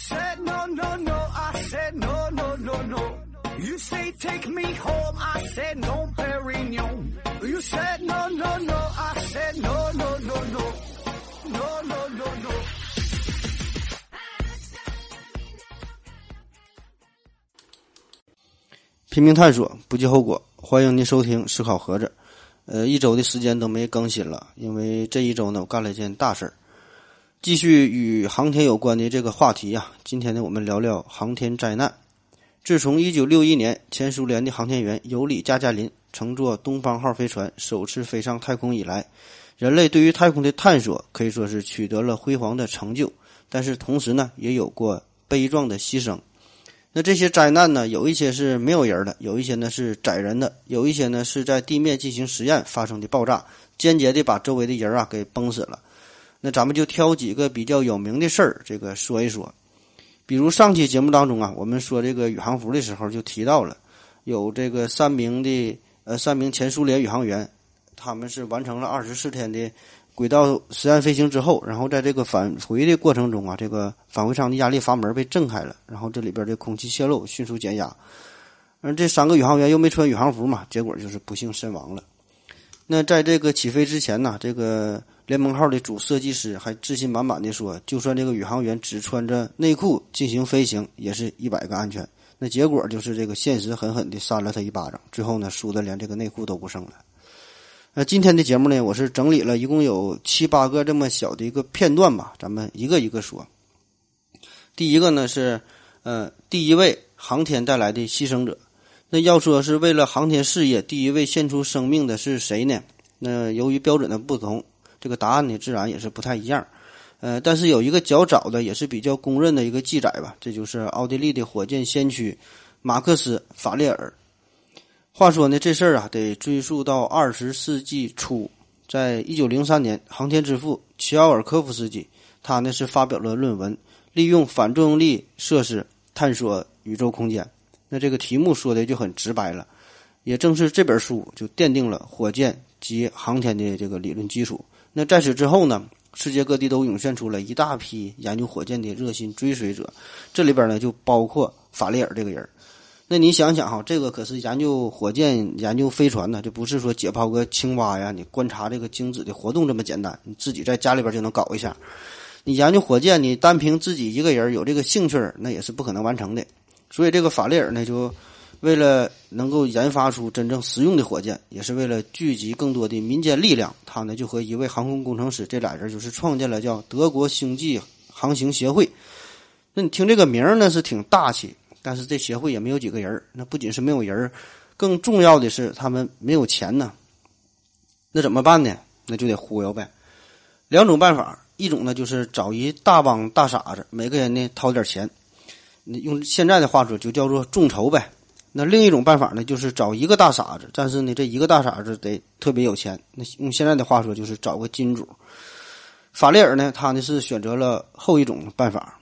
said no no no, I said no no no no. You say take me home, I said no, Perignon. You said no no no, I said no no no no, no no no no. 拼命探索，不计后果。欢迎您收听思考盒子。呃，一周的时间都没更新了，因为这一周呢，我干了一件大事儿。继续与航天有关的这个话题呀，今天呢，我们聊聊航天灾难。自从一九六一年前苏联的航天员尤里·加加林乘坐东方号飞船首次飞上太空以来，人类对于太空的探索可以说是取得了辉煌的成就，但是同时呢，也有过悲壮的牺牲。那这些灾难呢，有一些是没有人的，有一些呢是载人的，有一些呢是在地面进行实验发生的爆炸，间接的把周围的人啊给崩死了。那咱们就挑几个比较有名的事儿，这个说一说。比如上期节目当中啊，我们说这个宇航服的时候就提到了，有这个三名的呃三名前苏联宇航员，他们是完成了二十四天的。轨道实验飞行之后，然后在这个返回的过程中啊，这个返回舱的压力阀门被震开了，然后这里边的空气泄漏迅速减压。而这三个宇航员又没穿宇航服嘛，结果就是不幸身亡了。那在这个起飞之前呢，这个联盟号的主设计师还自信满满的说，就算这个宇航员只穿着内裤进行飞行，也是一百个安全。那结果就是这个现实狠狠的扇了他一巴掌，最后呢，输的连这个内裤都不剩了。那今天的节目呢，我是整理了一共有七八个这么小的一个片段吧，咱们一个一个说。第一个呢是，呃，第一位航天带来的牺牲者。那要说是为了航天事业第一位献出生命的是谁呢？那由于标准的不同，这个答案呢自然也是不太一样。呃，但是有一个较早的，也是比较公认的一个记载吧，这就是奥地利的火箭先驱马克思·法列尔。话说呢，这事儿啊，得追溯到二十世纪初，在一九零三年，航天之父齐奥尔科夫斯基，他呢是发表了论文，利用反作用力设施探索宇宙空间。那这个题目说的就很直白了，也正是这本书就奠定了火箭及航天的这个理论基础。那在此之后呢，世界各地都涌现出了一大批研究火箭的热心追随者，这里边呢就包括法利尔这个人。那你想想哈，这个可是研究火箭、研究飞船呢，这不是说解剖个青蛙呀，你观察这个精子的活动这么简单，你自己在家里边就能搞一下。你研究火箭，你单凭自己一个人有这个兴趣那也是不可能完成的。所以这个法列尔呢，就为了能够研发出真正实用的火箭，也是为了聚集更多的民间力量，他呢就和一位航空工程师这俩人就是创建了叫德国星际航行协会。那你听这个名儿呢，是挺大气。但是这协会也没有几个人那不仅是没有人更重要的是他们没有钱呢。那怎么办呢？那就得忽悠呗。两种办法，一种呢就是找一大帮大傻子，每个人呢掏点钱，用现在的话说就叫做众筹呗。那另一种办法呢，就是找一个大傻子，但是呢这一个大傻子得特别有钱。那用现在的话说就是找个金主。法列尔呢，他呢是选择了后一种办法。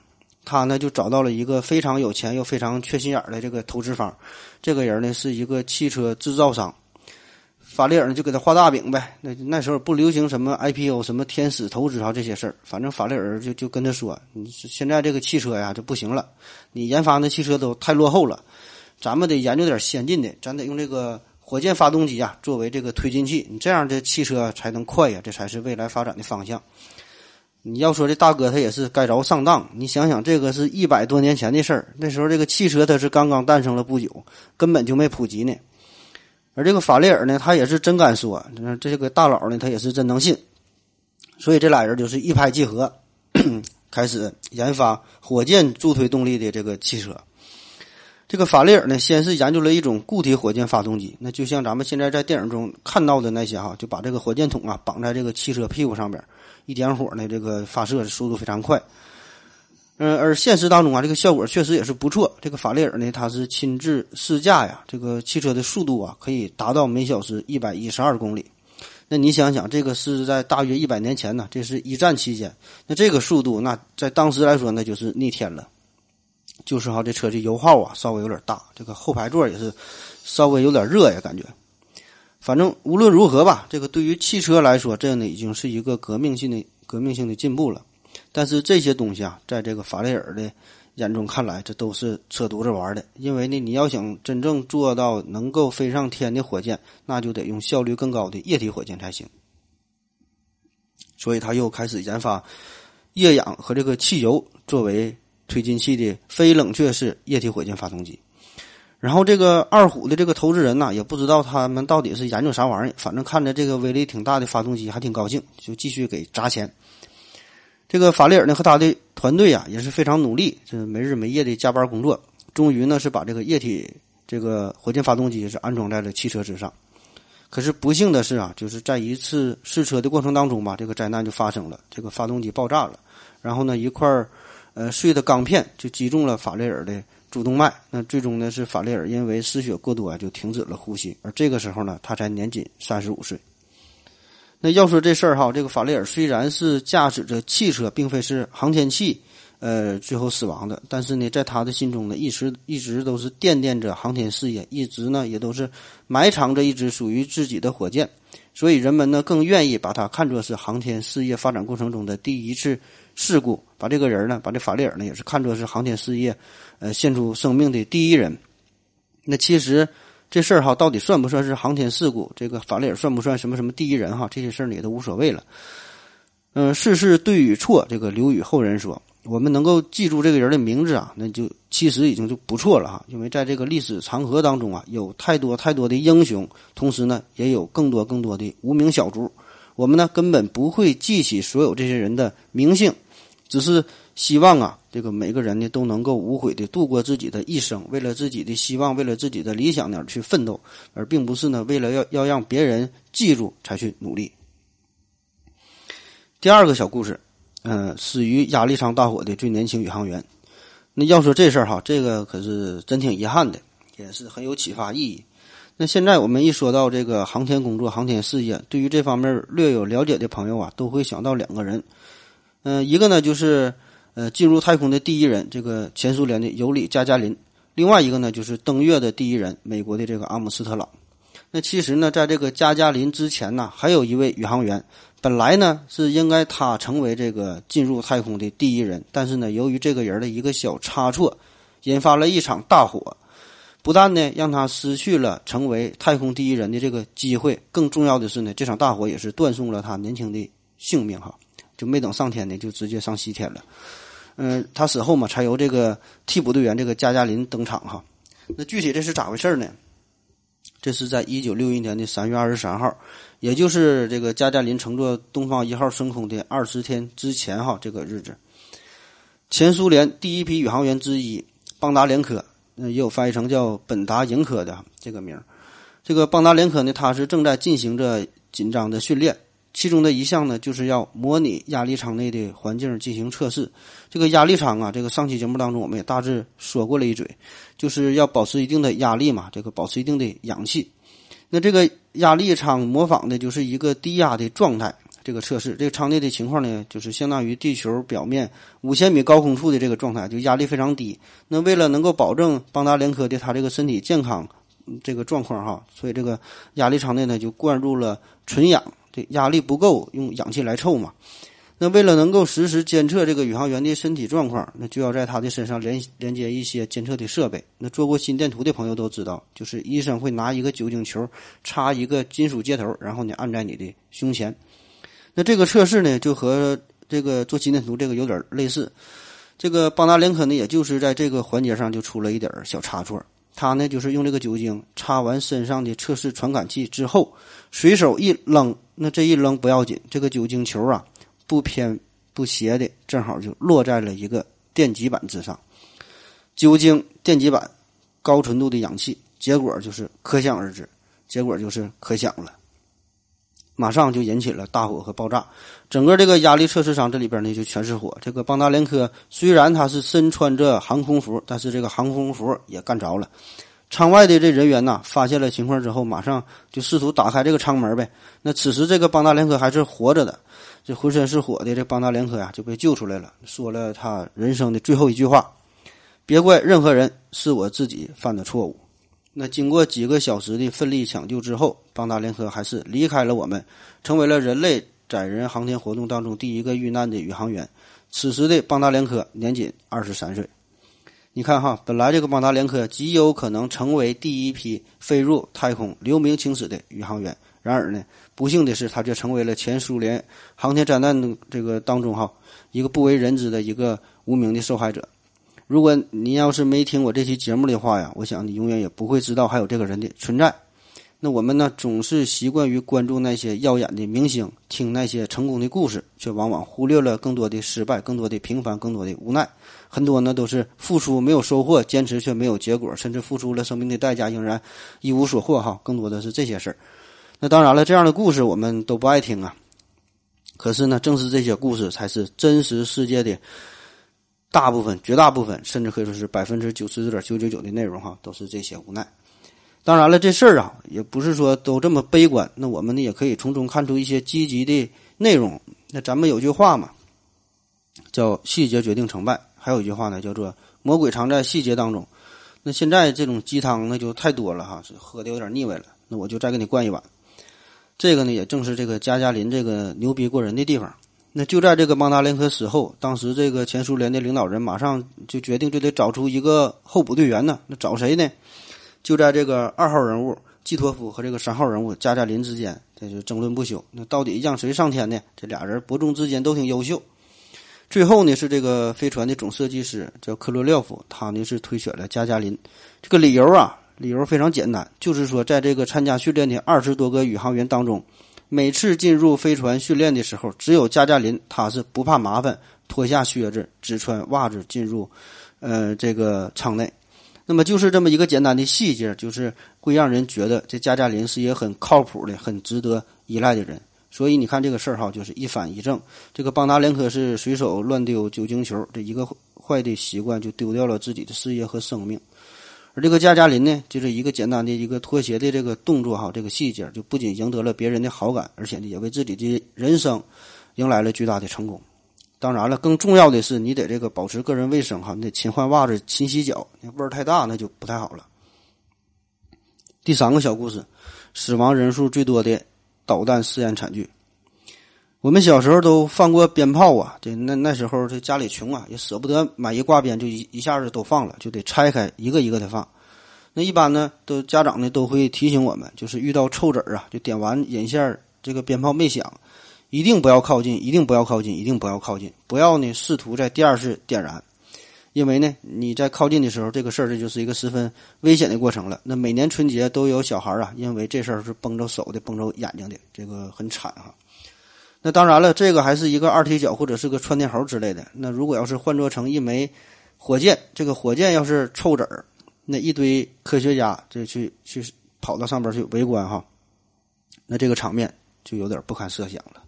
他呢就找到了一个非常有钱又非常缺心眼儿的这个投资方，这个人呢是一个汽车制造商，法列尔呢就给他画大饼呗。那那时候不流行什么 IPO、什么天使投资啊这些事儿，反正法列尔就就跟他说：“你现在这个汽车呀就不行了，你研发那汽车都太落后了，咱们得研究点先进的，咱得用这个火箭发动机啊作为这个推进器，你这样的汽车才能快呀，这才是未来发展的方向。”你要说这大哥他也是该着上当，你想想这个是一百多年前的事儿，那时候这个汽车它是刚刚诞生了不久，根本就没普及呢。而这个法利尔呢，他也是真敢说，这个大佬呢，他也是真能信，所以这俩人就是一拍即合，开始研发火箭助推动力的这个汽车。这个法利尔呢，先是研究了一种固体火箭发动机，那就像咱们现在在电影中看到的那些哈，就把这个火箭筒啊绑在这个汽车屁股上边。一点火呢，这个发射的速度非常快。嗯，而现实当中啊，这个效果确实也是不错。这个法列尔呢，他是亲自试驾呀，这个汽车的速度啊，可以达到每小时一百一十二公里。那你想想，这个是在大约一百年前呢，这是一战期间，那这个速度，那在当时来说，那就是逆天了。就是哈，这车的油耗啊，稍微有点大，这个后排座也是稍微有点热呀，感觉。反正无论如何吧，这个对于汽车来说，这呢已经是一个革命性的革命性的进步了。但是这些东西啊，在这个法雷尔的眼中看来，这都是扯犊子玩的。因为呢，你要想真正做到能够飞上天的火箭，那就得用效率更高的液体火箭才行。所以他又开始研发液氧和这个汽油作为推进器的非冷却式液体火箭发动机。然后这个二虎的这个投资人呢，也不知道他们到底是研究啥玩意儿，反正看着这个威力挺大的发动机，还挺高兴，就继续给砸钱。这个法雷尔呢和他的团队啊也是非常努力，这没日没夜的加班工作，终于呢是把这个液体这个火箭发动机是安装在了汽车之上。可是不幸的是啊，就是在一次试车的过程当中吧，这个灾难就发生了，这个发动机爆炸了，然后呢一块呃碎的钢片就击中了法雷尔的主动脉，那最终呢是法雷尔因为失血过多啊就停止了呼吸，而这个时候呢他才年仅三十五岁。那要说这事儿哈，这个法雷尔虽然是驾驶着汽车，并非是航天器，呃，最后死亡的，但是呢，在他的心中呢，一直一直都是惦念着航天事业，一直呢也都是埋藏着一支属于自己的火箭，所以人们呢更愿意把他看作是航天事业发展过程中的第一次事故，把这个人呢，把这法雷尔呢，也是看作是航天事业，呃，献出生命的第一人。那其实。这事儿哈，到底算不算是航天事故？这个法雷尔算不算什么什么第一人哈？这些事儿呢也都无所谓了。嗯，事事对与错，这个留与后人说。我们能够记住这个人的名字啊，那就其实已经就不错了哈。因为在这个历史长河当中啊，有太多太多的英雄，同时呢，也有更多更多的无名小卒。我们呢根本不会记起所有这些人的名姓，只是。希望啊，这个每个人呢都能够无悔的度过自己的一生，为了自己的希望，为了自己的理想而去奋斗，而并不是呢为了要要让别人记住才去努力。第二个小故事，嗯，死于压力舱大火的最年轻宇航员。那要说这事儿哈，这个可是真挺遗憾的，也是很有启发意义。那现在我们一说到这个航天工作、航天事业，对于这方面略有了解的朋友啊，都会想到两个人，嗯，一个呢就是。呃，进入太空的第一人，这个前苏联的尤里加加林；另外一个呢，就是登月的第一人，美国的这个阿姆斯特朗。那其实呢，在这个加加林之前呢，还有一位宇航员，本来呢是应该他成为这个进入太空的第一人，但是呢，由于这个人的一个小差错，引发了一场大火，不但呢让他失去了成为太空第一人的这个机会，更重要的是呢，这场大火也是断送了他年轻的性命哈，就没等上天呢，就直接上西天了。嗯，他死后嘛，才由这个替补队员这个加加林登场哈。那具体这是咋回事呢？这是在一九六一年的三月二十三号，也就是这个加加林乘坐东方一号升空的二十天之前哈，这个日子，前苏联第一批宇航员之一邦达连科，也有翻译成叫本达迎科的这个名这个邦达连科呢，他是正在进行着紧张的训练。其中的一项呢，就是要模拟压力舱内的环境进行测试。这个压力舱啊，这个上期节目当中我们也大致说过了一嘴，就是要保持一定的压力嘛，这个保持一定的氧气。那这个压力舱模仿的就是一个低压的状态。这个测试，这个舱内的情况呢，就是相当于地球表面五千米高空处的这个状态，就压力非常低。那为了能够保证邦达连科的他这个身体健康这个状况哈，所以这个压力舱内呢就灌入了纯氧。压力不够，用氧气来凑嘛。那为了能够实时监测这个宇航员的身体状况，那就要在他的身上连连接一些监测的设备。那做过心电图的朋友都知道，就是医生会拿一个酒精球插一个金属接头，然后呢按在你的胸前。那这个测试呢，就和这个做心电图这个有点类似。这个邦达连科呢，也就是在这个环节上就出了一点小差错。他呢，就是用这个酒精擦完身上的测试传感器之后，随手一扔，那这一扔不要紧，这个酒精球啊，不偏不斜的，正好就落在了一个电极板之上。酒精、电极板、高纯度的氧气，结果就是可想而知，结果就是可想了。马上就引起了大火和爆炸，整个这个压力测试舱这里边呢就全是火。这个邦达连科虽然他是身穿着航空服，但是这个航空服也干着了。舱外的这人员呐，发现了情况之后，马上就试图打开这个舱门呗。那此时这个邦达连科还是活着的，这浑身是火的这邦达连科呀就被救出来了，说了他人生的最后一句话：“别怪任何人，是我自己犯的错误。”那经过几个小时的奋力抢救之后，邦达连科还是离开了我们，成为了人类载人航天活动当中第一个遇难的宇航员。此时的邦达连科年仅二十三岁。你看哈，本来这个邦达连科极有可能成为第一批飞入太空、留名青史的宇航员，然而呢，不幸的是，他却成为了前苏联航天灾难的这个当中哈一个不为人知的一个无名的受害者。如果你要是没听我这期节目的话呀，我想你永远也不会知道还有这个人的存在。那我们呢，总是习惯于关注那些耀眼的明星，听那些成功的故事，却往往忽略了更多的失败、更多的平凡、更多的无奈。很多呢都是付出没有收获，坚持却没有结果，甚至付出了生命的代价，仍然一无所获。哈，更多的是这些事儿。那当然了，这样的故事我们都不爱听啊。可是呢，正是这些故事，才是真实世界的。大部分、绝大部分，甚至可以说是百分之九十九点九九九的内容，哈，都是这些无奈。当然了，这事儿啊，也不是说都这么悲观。那我们呢，也可以从中看出一些积极的内容。那咱们有句话嘛，叫“细节决定成败”，还有一句话呢，叫做“魔鬼藏在细节当中”。那现在这种鸡汤那就太多了哈，喝的有点腻歪了。那我就再给你灌一碗。这个呢，也正是这个加加林这个牛逼过人的地方。那就在这个邦达连科死后，当时这个前苏联的领导人马上就决定，就得找出一个候补队员呢。那找谁呢？就在这个二号人物季托夫和这个三号人物加加林之间，这就争论不休。那到底让谁上天呢？这俩人伯仲之间都挺优秀。最后呢，是这个飞船的总设计师叫科罗廖夫，他呢是推选了加加林。这个理由啊，理由非常简单，就是说在这个参加训练的二十多个宇航员当中。每次进入飞船训练的时候，只有加加林他是不怕麻烦，脱下靴子，只穿袜子进入，呃，这个舱内。那么就是这么一个简单的细节，就是会让人觉得这加加林是一个很靠谱的、很值得依赖的人。所以你看这个事儿哈，就是一反一正。这个邦达连科是随手乱丢酒精球，这一个坏的习惯就丢掉了自己的事业和生命。这个加加林呢，就是一个简单的一个脱鞋的这个动作哈，这个细节就不仅赢得了别人的好感，而且呢，也为自己的人生迎来了巨大的成功。当然了，更重要的是，你得这个保持个人卫生哈，你得勤换袜子、勤洗脚，那味儿太大那就不太好了。第三个小故事，死亡人数最多的导弹试验惨剧。我们小时候都放过鞭炮啊，这那那时候这家里穷啊，也舍不得买一挂鞭就一一下子都放了，就得拆开一个一个的放。那一般呢，都家长呢都会提醒我们，就是遇到臭子儿啊，就点完引线儿，这个鞭炮没响，一定不要靠近，一定不要靠近，一定不要靠近，不要呢试图在第二次点燃，因为呢你在靠近的时候，这个事儿这就是一个十分危险的过程了。那每年春节都有小孩啊，因为这事儿是崩着手的，崩着眼睛的，这个很惨哈。那当然了，这个还是一个二踢脚或者是个窜天猴之类的。那如果要是换做成一枚火箭，这个火箭要是臭籽儿，那一堆科学家就去去跑到上边去围观哈，那这个场面就有点不堪设想了。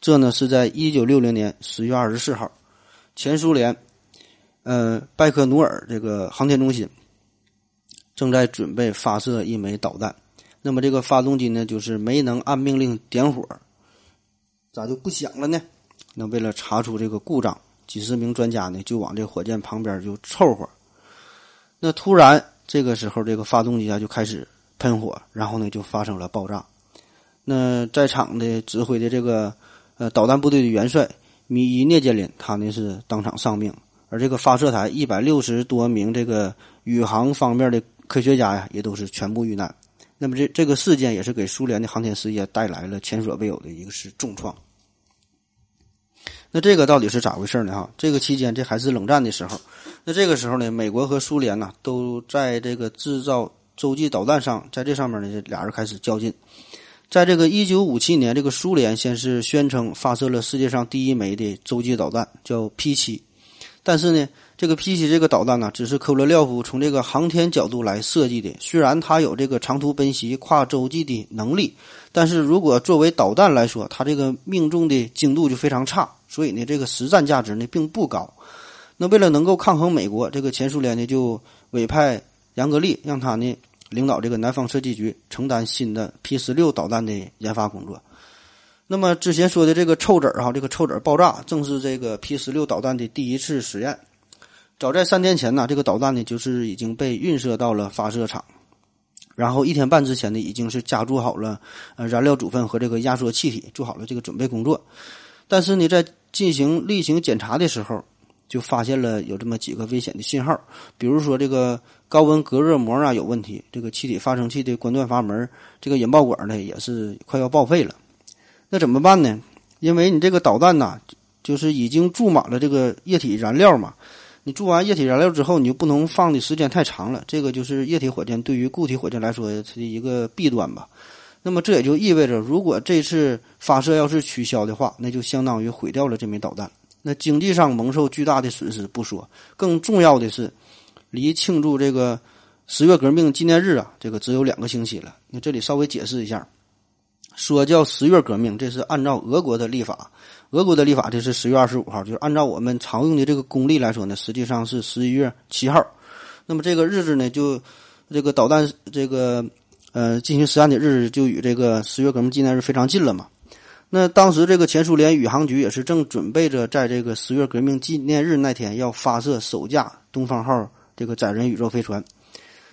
这呢是在一九六零年十月二十四号，前苏联呃拜科努尔这个航天中心正在准备发射一枚导弹，那么这个发动机呢就是没能按命令点火。咋就不响了呢？那为了查出这个故障，几十名专家呢就往这火箭旁边就凑合。那突然这个时候，这个发动机啊就开始喷火，然后呢就发生了爆炸。那在场的指挥的这个呃导弹部队的元帅米伊涅杰林，他呢是当场丧命。而这个发射台一百六十多名这个宇航方面的科学家呀，也都是全部遇难。那么这这个事件也是给苏联的航天事业带来了前所未有的一个是重创。那这个到底是咋回事呢？哈，这个期间这还是冷战的时候，那这个时候呢，美国和苏联呢都在这个制造洲际导弹上，在这上面呢，这俩人开始较劲。在这个一九五七年，这个苏联先是宣称发射了世界上第一枚的洲际导弹，叫 P 七，但是呢。这个 P 七这个导弹呢，只是科罗廖夫从这个航天角度来设计的。虽然它有这个长途奔袭、跨洲际的能力，但是如果作为导弹来说，它这个命中的精度就非常差，所以呢，这个实战价值呢并不高。那为了能够抗衡美国，这个前苏联呢就委派杨格利，让他呢领导这个南方设计局，承担新的 P 十六导弹的研发工作。那么之前说的这个臭子儿哈，这个臭子儿爆炸，正是这个 P 十六导弹的第一次实验。早在三天前呢，这个导弹呢就是已经被运射到了发射场，然后一天半之前呢，已经是加注好了呃燃料组分和这个压缩气体，做好了这个准备工作。但是呢，在进行例行检查的时候，就发现了有这么几个危险的信号，比如说这个高温隔热膜啊有问题，这个气体发生器的关断阀门，这个引爆管呢也是快要报废了。那怎么办呢？因为你这个导弹呐，就是已经注满了这个液体燃料嘛。你注完液体燃料之后，你就不能放的时间太长了。这个就是液体火箭对于固体火箭来说它的一个弊端吧。那么这也就意味着，如果这次发射要是取消的话，那就相当于毁掉了这枚导弹。那经济上蒙受巨大的损失不说，更重要的是，离庆祝这个十月革命纪念日啊，这个只有两个星期了。那这里稍微解释一下，说叫十月革命，这是按照俄国的历法，俄国的立法这是十月二十五号，就是按照我们常用的这个公历来说呢，实际上是十一月七号。那么这个日子呢，就这个导弹这个呃进行实验的日子，就与这个十月革命纪念日非常近了嘛。那当时这个前苏联宇航局也是正准备着在这个十月革命纪念日那天要发射首架东方号这个载人宇宙飞船。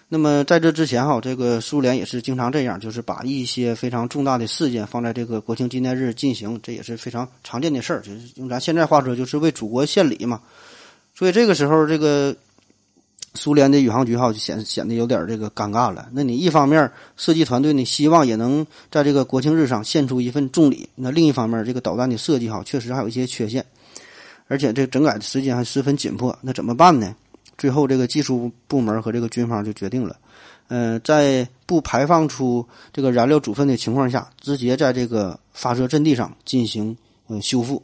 那么在这之前哈，这个苏联也是经常这样，就是把一些非常重大的事件放在这个国庆纪念日进行，这也是非常常见的事儿。就是用咱现在话说，就是为祖国献礼嘛。所以这个时候，这个。苏联的宇航局哈就显显得有点这个尴尬了。那你一方面设计团队呢，希望也能在这个国庆日上献出一份重礼；那另一方面，这个导弹的设计哈确实还有一些缺陷，而且这整改的时间还十分紧迫。那怎么办呢？最后这个技术部门和这个军方就决定了，呃，在不排放出这个燃料组分的情况下，直接在这个发射阵地上进行嗯修复。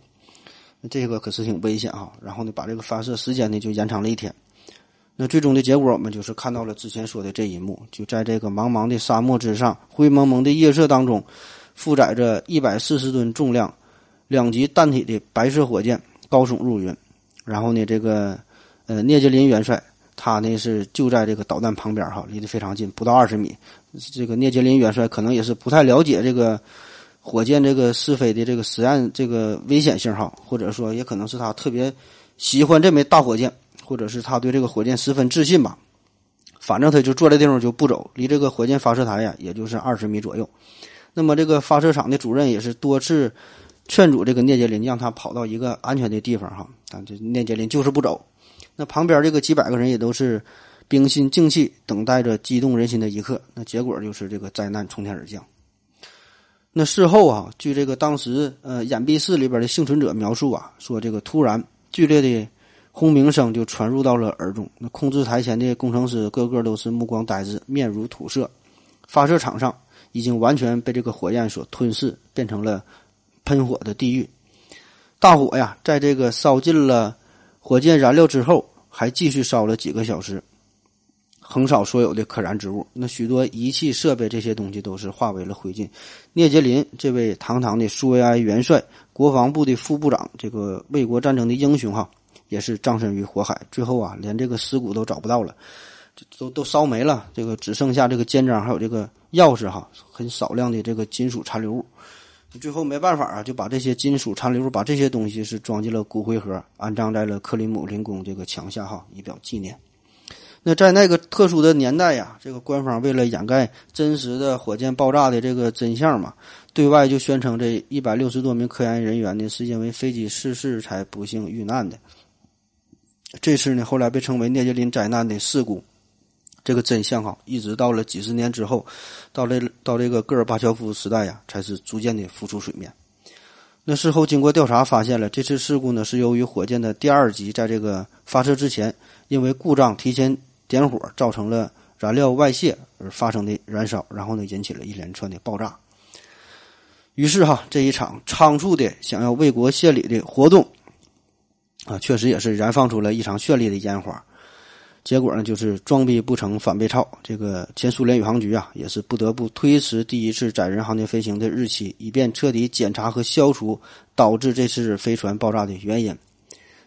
这个可是挺危险哈。然后呢，把这个发射时间呢就延长了一天。那最终的结果，我们就是看到了之前说的这一幕，就在这个茫茫的沙漠之上，灰蒙蒙的夜色当中，负载着一百四十吨重量、两级弹体的白色火箭高耸入云。然后呢，这个呃聂杰林元帅，他呢是就在这个导弹旁边哈，离得非常近，不到二十米。这个聂杰林元帅可能也是不太了解这个火箭这个试飞的这个实验这个危险性哈，或者说也可能是他特别喜欢这枚大火箭。或者是他对这个火箭十分自信吧，反正他就坐在地方就不走，离这个火箭发射台呀，也就是二十米左右。那么这个发射场的主任也是多次劝阻这个聂杰林，让他跑到一个安全的地方哈。但，这聂杰林就是不走。那旁边这个几百个人也都是冰心静气，等待着激动人心的一刻。那结果就是这个灾难从天而降。那事后啊，据这个当时呃掩蔽室里边的幸存者描述啊，说这个突然剧烈的。轰鸣声就传入到了耳中，那控制台前的工程师个个都是目光呆滞，面如土色。发射场上已经完全被这个火焰所吞噬，变成了喷火的地狱。大火呀，在这个烧尽了火箭燃料之后，还继续烧了几个小时，横扫所有的可燃之物。那许多仪器设备这些东西都是化为了灰烬。聂杰林这位堂堂的苏维埃元帅、国防部的副部长，这个卫国战争的英雄哈。也是葬身于火海，最后啊，连这个尸骨都找不到了，都都烧没了，这个只剩下这个肩章还有这个钥匙哈，很少量的这个金属残留物。最后没办法啊，就把这些金属残留物，把这些东西是装进了骨灰盒，安葬在了克里姆林宫这个墙下哈，以表纪念。那在那个特殊的年代呀，这个官方为了掩盖真实的火箭爆炸的这个真相嘛，对外就宣称这一百六十多名科研人员呢是因为飞机失事才不幸遇难的。这次呢，后来被称为聂杰林灾难的事故，这个真相哈，一直到了几十年之后，到这到这个戈尔巴乔夫时代呀，才是逐渐的浮出水面。那事后经过调查，发现了这次事故呢，是由于火箭的第二级在这个发射之前，因为故障提前点火，造成了燃料外泄而发生的燃烧，然后呢，引起了一连串的爆炸。于是哈，这一场仓促的想要为国献礼的活动。啊，确实也是燃放出了一场绚丽的烟花，结果呢，就是装逼不成反被抄。这个前苏联宇航局啊，也是不得不推迟第一次载人航天飞行的日期，以便彻底检查和消除导致这次飞船爆炸的原因。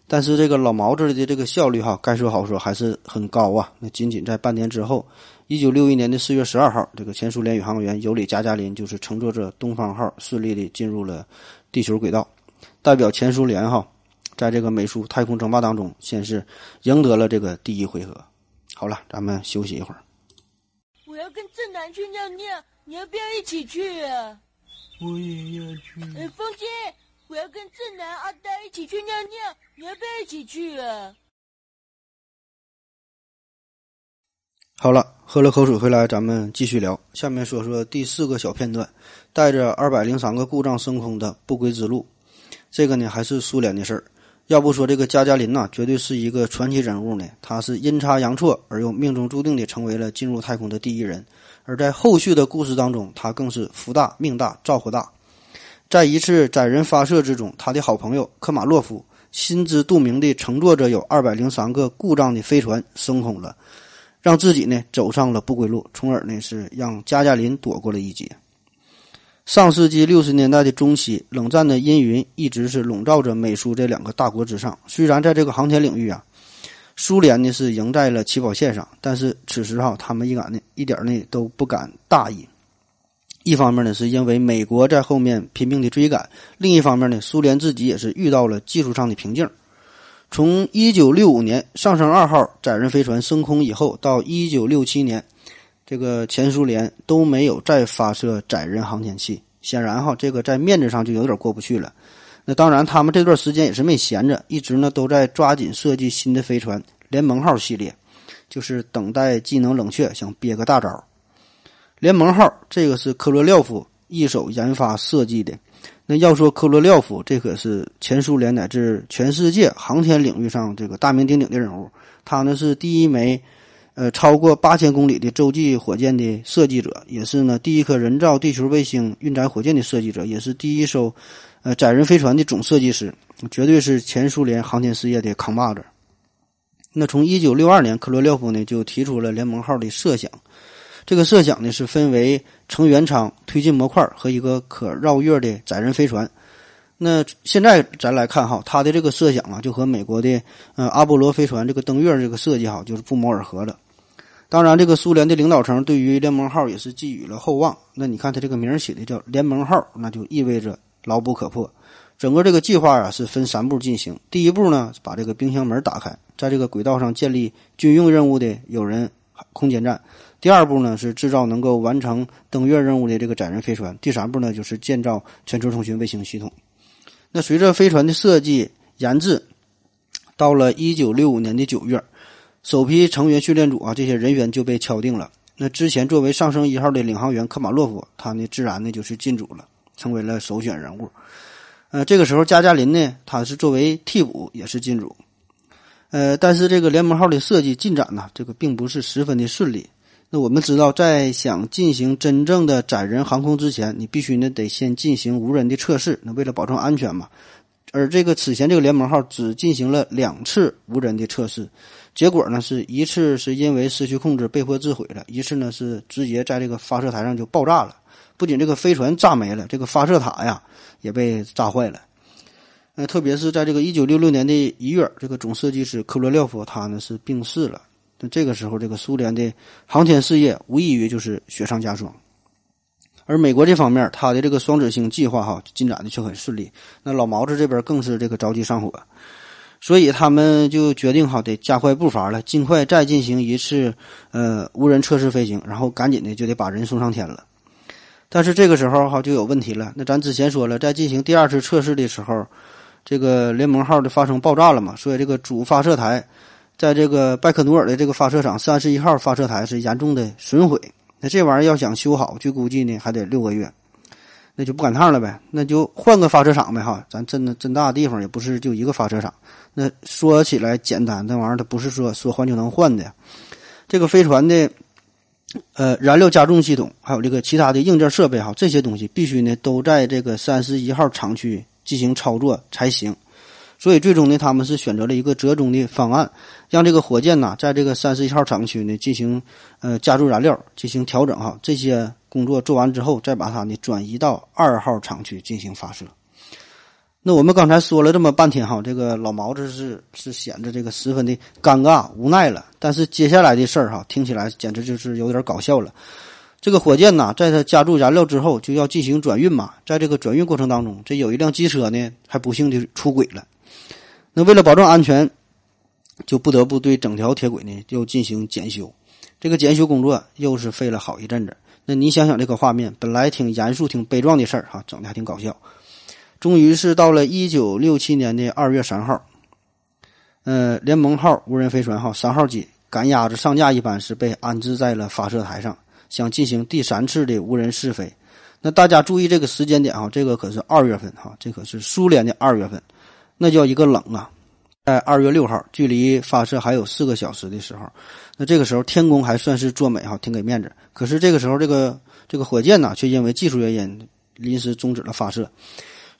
但是这个老毛子的这个效率哈，该说好说还是很高啊。那仅仅在半年之后，一九六一年的四月十二号，这个前苏联宇航员尤里加加林就是乘坐着东方号顺利的进入了地球轨道，代表前苏联哈。在这个美术太空争霸当中，先是赢得了这个第一回合。好了，咱们休息一会儿。我要跟正南去尿尿，你要不要一起去啊？我也要去。哎，风姐，我要跟正南、阿呆一起去尿尿，你要不要一起去啊？好了，喝了口水回来，咱们继续聊。下面说说第四个小片段，带着二百零三个故障升空的不归之路。这个呢，还是苏联的事儿。要不说这个加加林呐，绝对是一个传奇人物呢。他是阴差阳错而又命中注定的成为了进入太空的第一人。而在后续的故事当中，他更是福大命大造化大。在一次载人发射之中，他的好朋友科马洛夫心知肚明地乘坐着有二百零三个故障的飞船升空了。让自己呢走上了不归路，从而呢是让加加林躲过了一劫。上世纪六十年代的中期，冷战的阴云一直是笼罩着美苏这两个大国之上。虽然在这个航天领域啊，苏联呢是赢在了起跑线上，但是此时哈，他们一敢呢一点呢都不敢大意。一方面呢，是因为美国在后面拼命的追赶；另一方面呢，苏联自己也是遇到了技术上的瓶颈。从一九六五年上升二号载人飞船升空以后，到一九六七年，这个前苏联都没有再发射载人航天器。显然哈，这个在面子上就有点过不去了。那当然，他们这段时间也是没闲着，一直呢都在抓紧设计新的飞船——联盟号系列，就是等待技能冷却，想憋个大招。联盟号这个是科罗廖夫一手研发设计的。那要说科罗廖夫，这可是前苏联乃至全世界航天领域上这个大名鼎鼎的人物。他呢是第一枚，呃，超过八千公里的洲际火箭的设计者，也是呢第一颗人造地球卫星运载火箭的设计者，也是第一艘，呃，载人飞船的总设计师，绝对是前苏联航天事业的扛把子。那从一九六二年，科罗廖夫呢就提出了联盟号的设想。这个设想呢是分为成员舱、推进模块和一个可绕月的载人飞船。那现在咱来看哈，它的这个设想啊，就和美国的呃阿波罗飞船这个登月这个设计哈，就是不谋而合了。当然，这个苏联的领导层对于联盟号也是寄予了厚望。那你看它这个名儿起的叫联盟号，那就意味着牢不可破。整个这个计划啊是分三步进行。第一步呢，把这个冰箱门打开，在这个轨道上建立军用任务的有人空间站。第二步呢是制造能够完成登月任务的这个载人飞船。第三步呢就是建造全球通讯卫星系统。那随着飞船的设计研制，到了一九六五年的九月，首批成员训练组啊这些人员就被敲定了。那之前作为上升一号的领航员科马洛夫，他呢自然呢就是进组了，成为了首选人物。呃，这个时候加加林呢他是作为替补也是进组。呃，但是这个联盟号的设计进展呢，这个并不是十分的顺利。那我们知道，在想进行真正的载人航空之前，你必须呢得先进行无人的测试。那为了保证安全嘛，而这个此前这个联盟号只进行了两次无人的测试，结果呢是一次是因为失去控制被迫自毁了，一次呢是直接在这个发射台上就爆炸了。不仅这个飞船炸没了，这个发射塔呀也被炸坏了。呃，特别是在这个一九六六年的一月，这个总设计师科罗廖夫他呢是病逝了。那这个时候，这个苏联的航天事业无异于就是雪上加霜，而美国这方面，他的这个双子星计划哈进展的却很顺利。那老毛子这边更是这个着急上火，所以他们就决定哈得加快步伐了，尽快再进行一次呃无人测试飞行，然后赶紧的就得把人送上天了。但是这个时候哈就有问题了。那咱之前说了，在进行第二次测试的时候，这个联盟号的发生爆炸了嘛，所以这个主发射台。在这个拜克努尔的这个发射场三十一号发射台是严重的损毁，那这玩意儿要想修好，据估计呢还得六个月，那就不赶趟了呗，那就换个发射场呗哈，咱这么这么大地方也不是就一个发射场，那说起来简单，那玩意儿它不是说说换就能换的，这个飞船的呃燃料加重系统还有这个其他的硬件设备哈，这些东西必须呢都在这个三十一号厂区进行操作才行。所以最终呢，他们是选择了一个折中的方案，让这个火箭呐，在这个三十一号厂区呢进行呃加注燃料，进行调整哈。这些工作做完之后，再把它呢转移到二号厂区进行发射。那我们刚才说了这么半天哈，这个老毛子是是显得这个十分的尴尬无奈了。但是接下来的事儿哈，听起来简直就是有点搞笑了。这个火箭呐，在它加注燃料之后，就要进行转运嘛。在这个转运过程当中，这有一辆机车呢，还不幸的出轨了。那为了保证安全，就不得不对整条铁轨呢又进行检修。这个检修工作又是费了好一阵子。那你想想这个画面，本来挺严肃、挺悲壮的事儿哈，整的还挺搞笑。终于是到了一九六七年的二月三号，呃，联盟号无人飞船号三号机赶鸭子上架一般是被安置在了发射台上，想进行第三次的无人试飞。那大家注意这个时间点啊，这个可是二月份哈，这可是苏联的二月份，那叫一个冷啊！在二月六号，距离发射还有四个小时的时候，那这个时候天宫还算是做美哈，挺给面子。可是这个时候，这个这个火箭呢，却因为技术原因临时终止了发射。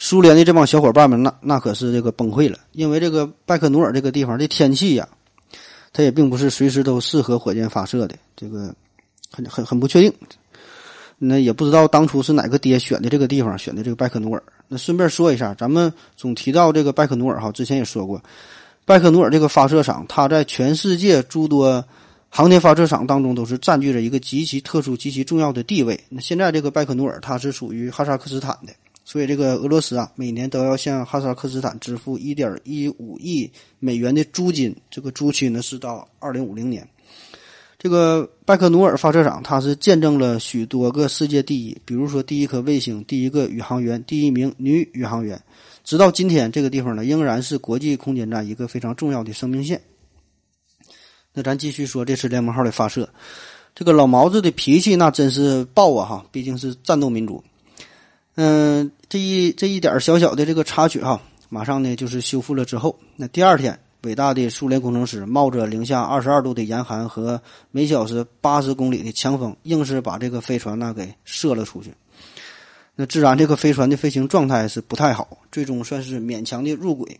苏联的这帮小伙伴们，那那可是这个崩溃了，因为这个拜克努尔这个地方的天气呀，它也并不是随时都适合火箭发射的，这个很很很不确定。那也不知道当初是哪个爹选的这个地方，选的这个拜克努尔。那顺便说一下，咱们总提到这个拜克努尔哈，之前也说过，拜克努尔这个发射场，它在全世界诸多航天发射场当中都是占据着一个极其特殊、极其重要的地位。那现在这个拜克努尔它是属于哈萨克斯坦的。所以，这个俄罗斯啊，每年都要向哈萨克斯坦支付一点一五亿美元的租金。这个租期呢是到二零五零年。这个拜克努尔发射场，它是见证了许多个世界第一，比如说第一颗卫星、第一个宇航员、第一名女宇航员。直到今天，这个地方呢仍然是国际空间站一个非常重要的生命线。那咱继续说这次联盟号的发射，这个老毛子的脾气那真是爆啊！哈，毕竟是战斗民族。嗯，这一这一点小小的这个插曲哈，马上呢就是修复了之后，那第二天，伟大的苏联工程师冒着零下二十二度的严寒和每小时八十公里的强风，硬是把这个飞船呢给射了出去。那自然这个飞船的飞行状态是不太好，最终算是勉强的入轨。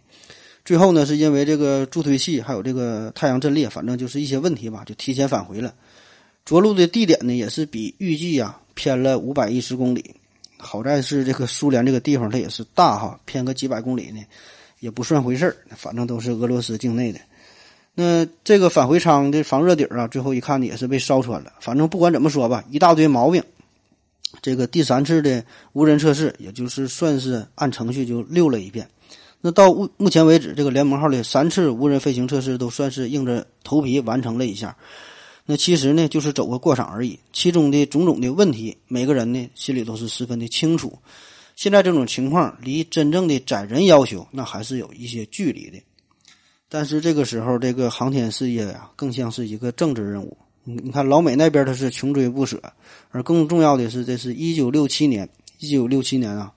最后呢，是因为这个助推器还有这个太阳阵列，反正就是一些问题吧，就提前返回了。着陆的地点呢，也是比预计啊偏了五百一十公里。好在是这个苏联这个地方，它也是大哈，偏个几百公里呢，也不算回事儿。反正都是俄罗斯境内的。那这个返回舱的防热底儿啊，最后一看呢，也是被烧穿了。反正不管怎么说吧，一大堆毛病。这个第三次的无人测试，也就是算是按程序就溜了一遍。那到目目前为止，这个联盟号的三次无人飞行测试都算是硬着头皮完成了一下。那其实呢，就是走个过场而已。其中的种种的问题，每个人呢心里都是十分的清楚。现在这种情况离真正的载人要求，那还是有一些距离的。但是这个时候，这个航天事业呀，更像是一个政治任务。你你看，老美那边他是穷追不舍，而更重要的是，这是一九六七年，一九六七年啊，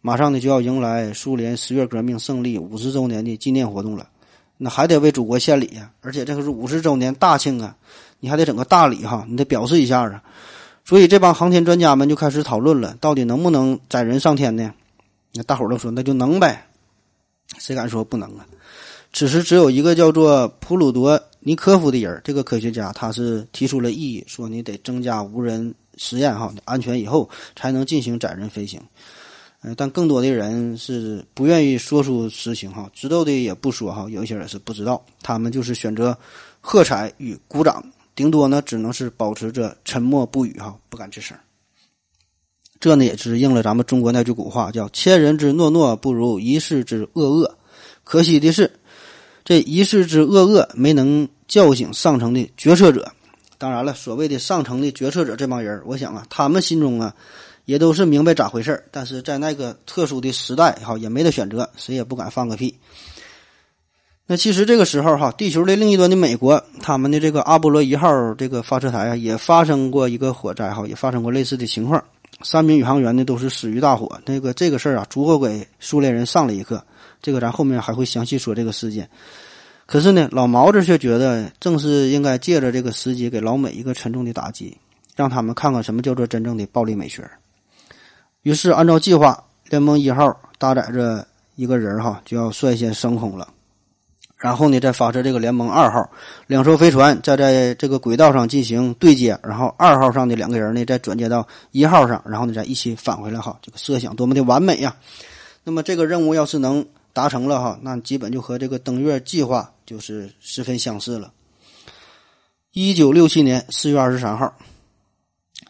马上呢就要迎来苏联十月革命胜利五十周年的纪念活动了。那还得为祖国献礼呀，而且这个是五十周年大庆啊。你还得整个大礼哈，你得表示一下啊，所以这帮航天专家们就开始讨论了，到底能不能载人上天呢？那大伙儿都说那就能呗，谁敢说不能啊？此时只有一个叫做普鲁多尼科夫的人，这个科学家他是提出了异议，说你得增加无人实验哈，安全以后才能进行载人飞行。呃，但更多的人是不愿意说出实情哈，知道的也不说哈，有一些人是不知道，他们就是选择喝彩与鼓掌。顶多呢，只能是保持着沉默不语，哈，不敢吱声。这呢，也是应了咱们中国那句古话，叫“千人之诺诺，不如一世之恶恶”。可惜的是，这一世之恶恶没能叫醒上层的决策者。当然了，所谓的上层的决策者这帮人，我想啊，他们心中啊，也都是明白咋回事但是在那个特殊的时代，哈，也没得选择，谁也不敢放个屁。那其实这个时候哈，地球的另一端的美国，他们的这个阿波罗一号这个发射台啊，也发生过一个火灾哈，也发生过类似的情况，三名宇航员呢都是死于大火。那个这个事儿啊，足够给苏联人上了一课。这个咱后面还会详细说这个事件。可是呢，老毛子却觉得，正是应该借着这个时机，给老美一个沉重的打击，让他们看看什么叫做真正的暴力美学。于是按照计划，联盟一号搭载着一个人哈，就要率先升空了。然后呢，再发射这个联盟二号两艘飞船，再在这个轨道上进行对接，然后二号上的两个人呢，再转接到一号上，然后呢，再一起返回来哈。这个设想多么的完美呀！那么这个任务要是能达成了哈，那基本就和这个登月计划就是十分相似了。一九六七年四月二十三号，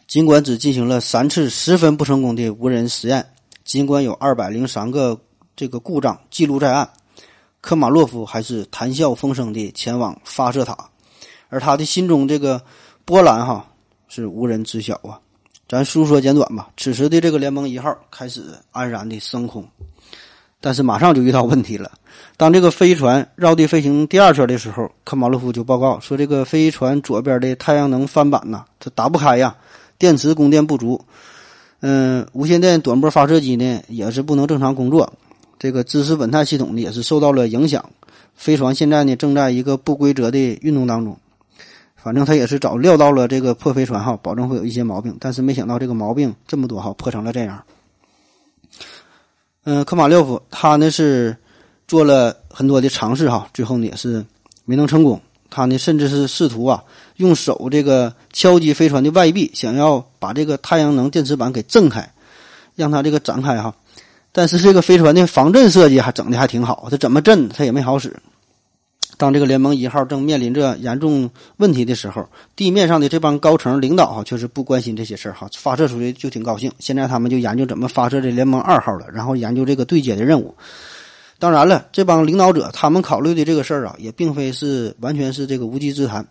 尽管只进行了三次十分不成功的无人实验，尽管有二百零三个这个故障记录在案。科马洛夫还是谈笑风生地前往发射塔，而他的心中这个波澜哈是无人知晓啊。咱书说简短吧。此时的这个联盟一号开始安然的升空，但是马上就遇到问题了。当这个飞船绕地飞行第二圈的时候，科马洛夫就报告说，这个飞船左边的太阳能帆板呐，它打不开呀，电池供电不足。嗯，无线电短波发射机呢也是不能正常工作，这个支持稳态系统呢也是受到了影响。飞船现在呢正在一个不规则的运动当中。反正他也是早料到了这个破飞船哈，保证会有一些毛病，但是没想到这个毛病这么多哈，破成了这样。嗯，科马廖夫他呢是做了很多的尝试哈，最后呢也是没能成功。他呢甚至是试图啊用手这个敲击飞船的外壁，想要把这个太阳能电池板给震开，让它这个展开哈。但是这个飞船的防震设计还整的还挺好，它怎么震它也没好使。当这个联盟一号正面临着严重问题的时候，地面上的这帮高层领导哈，确实不关心这些事儿哈，发射出去就挺高兴。现在他们就研究怎么发射这联盟二号了，然后研究这个对接的任务。当然了，这帮领导者他们考虑的这个事儿啊，也并非是完全是这个无稽之谈，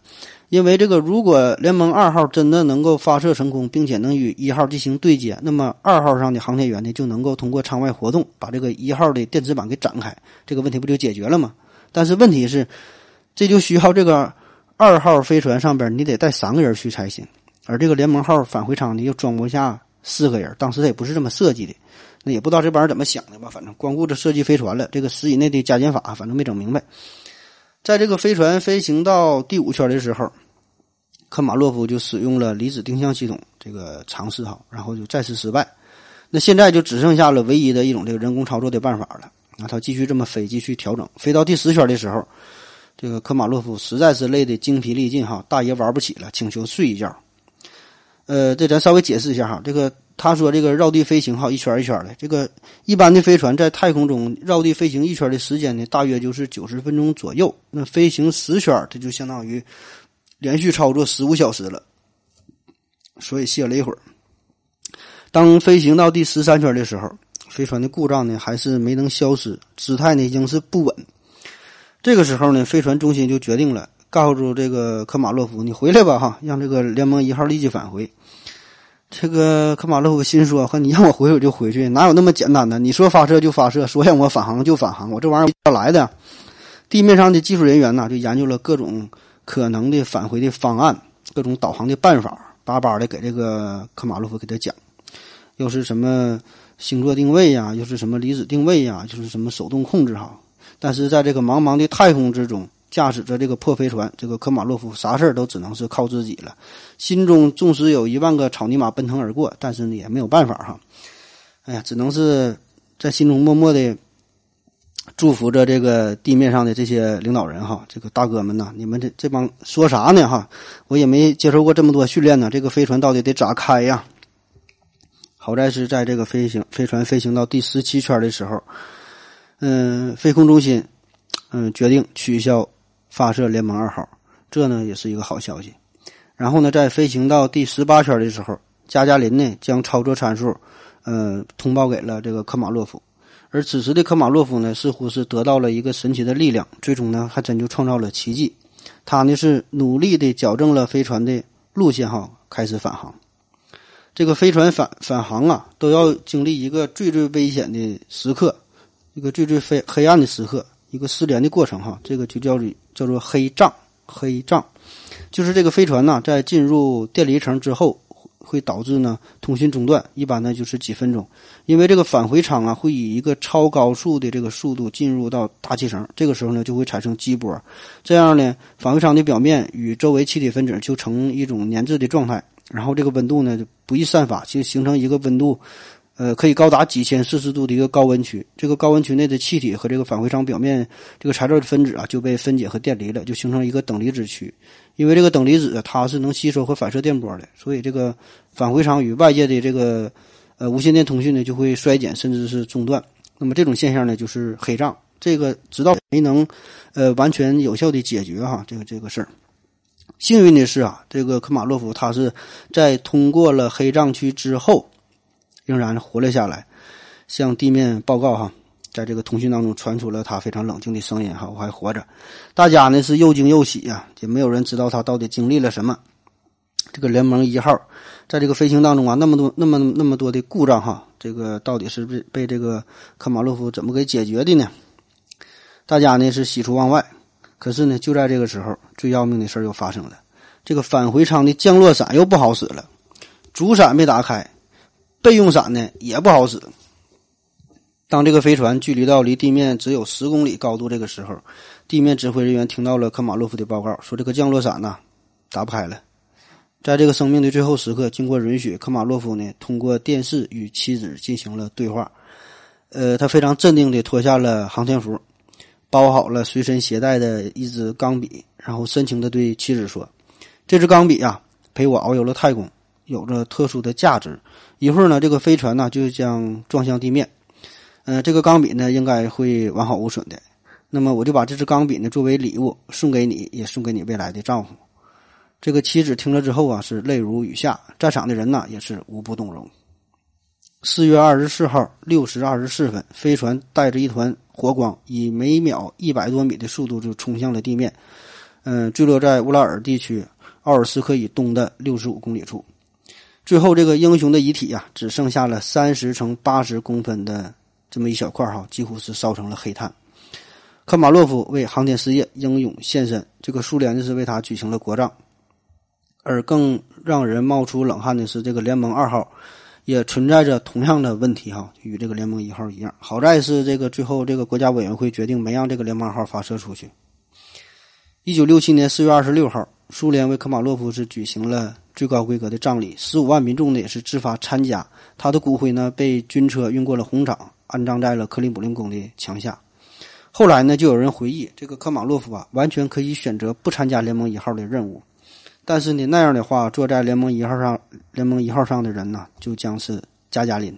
因为这个如果联盟二号真的能够发射成功，并且能与一号进行对接，那么二号上的航天员呢就能够通过舱外活动把这个一号的电池板给展开，这个问题不就解决了吗？但是问题是，这就需要这个二号飞船上边你得带三个人去才行，而这个联盟号返回舱呢又装不下四个人。当时他也不是这么设计的，那也不知道这帮人怎么想的吧？反正光顾着设计飞船了，这个十以内的加减法反正没整明白。在这个飞船飞行到第五圈的时候，科马洛夫就使用了离子定向系统这个尝试哈，然后就再次失败。那现在就只剩下了唯一的一种这个人工操作的办法了。那他继续这么飞，继续调整，飞到第十圈的时候，这个科马洛夫实在是累得精疲力尽哈，大爷玩不起了，请求睡一觉。呃，这咱稍微解释一下哈，这个他说这个绕地飞行哈，一圈一圈的，这个一般的飞船在太空中绕地飞行一圈的时间呢，大约就是九十分钟左右。那飞行十圈，这就相当于连续操作十五小时了，所以歇了一会儿。当飞行到第十三圈的时候。飞船的故障呢，还是没能消失，姿态呢已经是不稳。这个时候呢，飞船中心就决定了，告诉这个科马洛夫：“你回来吧，哈，让这个联盟一号立即返回。”这个科马洛夫心说：“和你让我回去我就回去，哪有那么简单的？你说发射就发射，说让我返航就返航，我这玩意儿要来的。”地面上的技术人员呢，就研究了各种可能的返回的方案，各种导航的办法，巴巴的给这个科马洛夫给他讲，又是什么？星座定位呀，又是什么离子定位呀，就是什么手动控制哈。但是在这个茫茫的太空之中，驾驶着这个破飞船，这个科马洛夫啥事儿都只能是靠自己了。心中纵使有一万个草泥马奔腾而过，但是呢也没有办法哈。哎呀，只能是在心中默默的祝福着这个地面上的这些领导人哈，这个大哥们呐，你们这这帮说啥呢哈？我也没接受过这么多训练呢，这个飞船到底得咋开呀？好在是在这个飞行飞船飞行到第十七圈的时候，嗯，飞控中心嗯决定取消发射联盟二号，这呢也是一个好消息。然后呢，在飞行到第十八圈的时候，加加林呢将操作参数呃通报给了这个科马洛夫，而此时的科马洛夫呢似乎是得到了一个神奇的力量，最终呢还真就创造了奇迹。他呢是努力的矫正了飞船的路线哈，开始返航。这个飞船返返航啊，都要经历一个最最危险的时刻，一个最最黑黑暗的时刻，一个失联的过程哈。这个就叫做叫做黑障，黑障，就是这个飞船呢，在进入电离层之后，会导致呢通讯中断，一般呢就是几分钟，因为这个返回舱啊会以一个超高速的这个速度进入到大气层，这个时候呢就会产生激波，这样呢返回舱的表面与周围气体分子就成一种粘滞的状态。然后这个温度呢就不易散发，就形成一个温度，呃，可以高达几千摄氏度的一个高温区。这个高温区内的气体和这个返回舱表面这个材料的分子啊就被分解和电离了，就形成一个等离子区。因为这个等离子它是能吸收和反射电波的，所以这个返回舱与外界的这个呃无线电通讯呢就会衰减甚至是中断。那么这种现象呢就是黑障，这个直到没能呃完全有效的解决哈这个这个事儿。幸运的是啊，这个科马洛夫他是在通过了黑障区之后，仍然活了下来，向地面报告哈，在这个通讯当中传出了他非常冷静的声音哈，我还活着。大家呢是又惊又喜呀，也没有人知道他到底经历了什么。这个联盟一号在这个飞行当中啊，那么多、那么那么多的故障哈，这个到底是被被这个科马洛夫怎么给解决的呢？大家呢是喜出望外，可是呢，就在这个时候，最要命的事儿又发生了，这个返回舱的降落伞又不好使了，主伞没打开，备用伞呢也不好使。当这个飞船距离到离地面只有十公里高度这个时候，地面指挥人员听到了科马洛夫的报告，说这个降落伞呐打不开了。在这个生命的最后时刻，经过允许，科马洛夫呢通过电视与妻子进行了对话。呃，他非常镇定地脱下了航天服，包好了随身携带的一支钢笔，然后深情地对妻子说：“这支钢笔啊，陪我遨游了太空，有着特殊的价值。一会儿呢，这个飞船呢就将撞向地面。”呃，这个钢笔呢，应该会完好无损的。那么，我就把这支钢笔呢，作为礼物送给你，也送给你未来的丈夫。这个妻子听了之后啊，是泪如雨下，在场的人呢，也是无不动容。四月二十四号六时二十四分，飞船带着一团火光，以每秒一百多米的速度就冲向了地面。嗯，坠落在乌拉尔地区奥尔斯克以东的六十五公里处。最后，这个英雄的遗体啊，只剩下了三十乘八十公分的。这么一小块哈，几乎是烧成了黑炭。科马洛夫为航天事业英勇献身，这个苏联呢是为他举行了国葬。而更让人冒出冷汗的是，这个联盟二号也存在着同样的问题哈，与这个联盟一号一样。好在是这个最后这个国家委员会决定没让这个联盟二号发射出去。一九六七年四月二十六号，苏联为科马洛夫是举行了最高规格的葬礼，十五万民众呢也是自发参加，他的骨灰呢被军车运过了红场。安葬在了克里姆林宫的墙下。后来呢，就有人回忆，这个科马洛夫啊，完全可以选择不参加联盟一号的任务。但是呢，那样的话，坐在联盟一号上，联盟一号上的人呢，就将是加加林。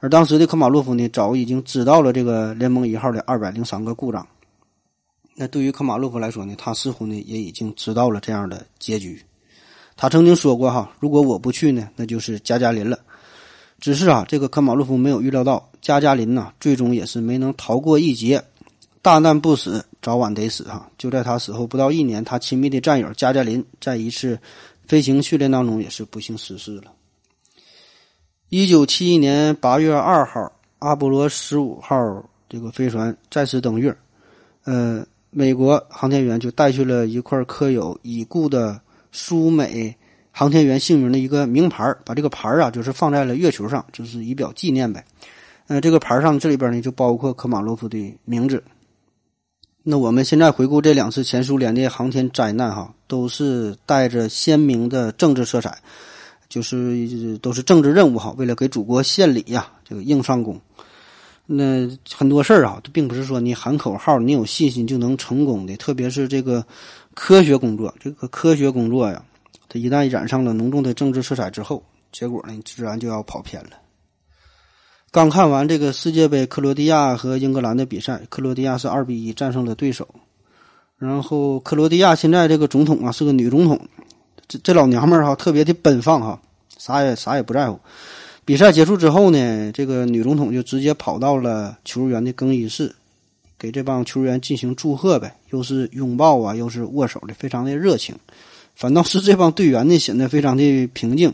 而当时的科马洛夫呢，早已经知道了这个联盟一号的二百零三个故障。那对于科马洛夫来说呢，他似乎呢，也已经知道了这样的结局。他曾经说过：“哈，如果我不去呢，那就是加加林了。”只是啊，这个科马洛夫没有预料到，加加林呐，最终也是没能逃过一劫，大难不死，早晚得死哈！就在他死后不到一年，他亲密的战友加加林在一次飞行训练当中也是不幸逝世了。一九七一年八月二号，阿波罗十五号这个飞船再次登月，呃，美国航天员就带去了一块刻有已故的苏美。航天员姓名的一个名牌把这个牌啊，就是放在了月球上，就是以表纪念呗。呃，这个牌上这里边呢，就包括科马洛夫的名字。那我们现在回顾这两次前苏联的航天灾难，哈，都是带着鲜明的政治色彩，就是都是政治任务哈，为了给祖国献礼呀，这个硬上弓。那很多事儿啊，并不是说你喊口号、你有信心就能成功的，特别是这个科学工作，这个科学工作呀。它一旦染上了浓重的政治色彩之后，结果呢，自然就要跑偏了。刚看完这个世界杯，克罗地亚和英格兰的比赛，克罗地亚是二比一战胜了对手。然后，克罗地亚现在这个总统啊是个女总统，这这老娘们儿哈特别的奔放哈，啥也啥也不在乎。比赛结束之后呢，这个女总统就直接跑到了球员的更衣室，给这帮球员进行祝贺呗，又是拥抱啊，又是握手的，非常的热情。反倒是这帮队员呢，显得非常的平静。